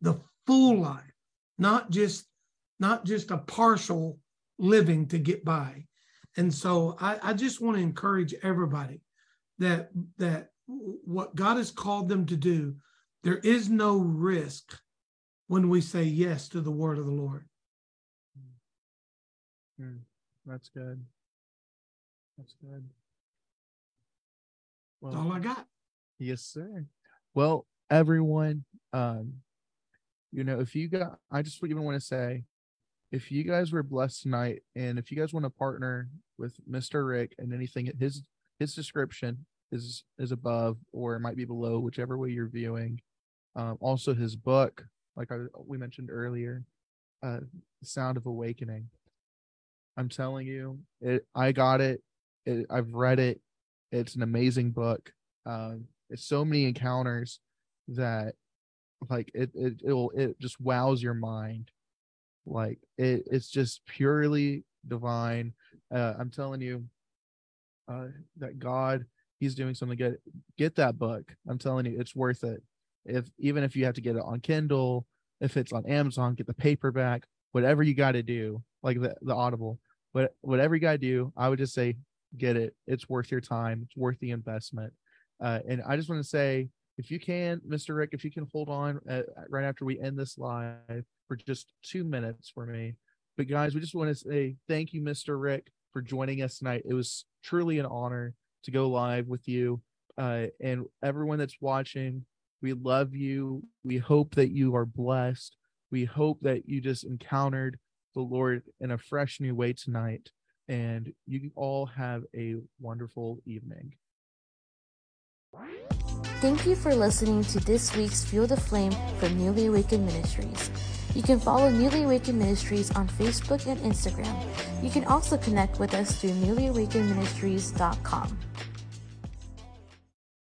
the full life, not just not just a partial living to get by. And so I, I just want to encourage everybody that that what God has called them to do, there is no risk when we say yes to the word of the Lord. Mm, that's good. That's good. Well, That's all I got. Yes, sir. Well, everyone, um, you know, if you got, I just even want to say, if you guys were blessed tonight, and if you guys want to partner with Mr. Rick and anything, his his description is is above or it might be below, whichever way you're viewing. Um, also, his book, like I, we mentioned earlier, uh, Sound of Awakening. I'm telling you, it. I got it. it I've read it. It's an amazing book. Um, it's so many encounters that, like, it it it'll it just wows your mind. Like it, it's just purely divine. Uh, I'm telling you, uh, that God, He's doing something good. Get that book. I'm telling you, it's worth it. If even if you have to get it on Kindle, if it's on Amazon, get the paperback. Whatever you got to do, like the the Audible, but whatever you got to do, I would just say get it. It's worth your time. It's worth the investment. Uh, and I just want to say, if you can, Mr. Rick, if you can hold on uh, right after we end this live for just two minutes for me. But guys, we just want to say thank you, Mr. Rick, for joining us tonight. It was truly an honor to go live with you. Uh, and everyone that's watching, we love you. We hope that you are blessed. We hope that you just encountered the Lord in a fresh new way tonight. And you all have a wonderful evening. Thank you for listening to this week's Fuel the Flame from Newly Awakened Ministries. You can follow Newly Awakened Ministries on Facebook and Instagram. You can also connect with us through newlyawakenedministries.com.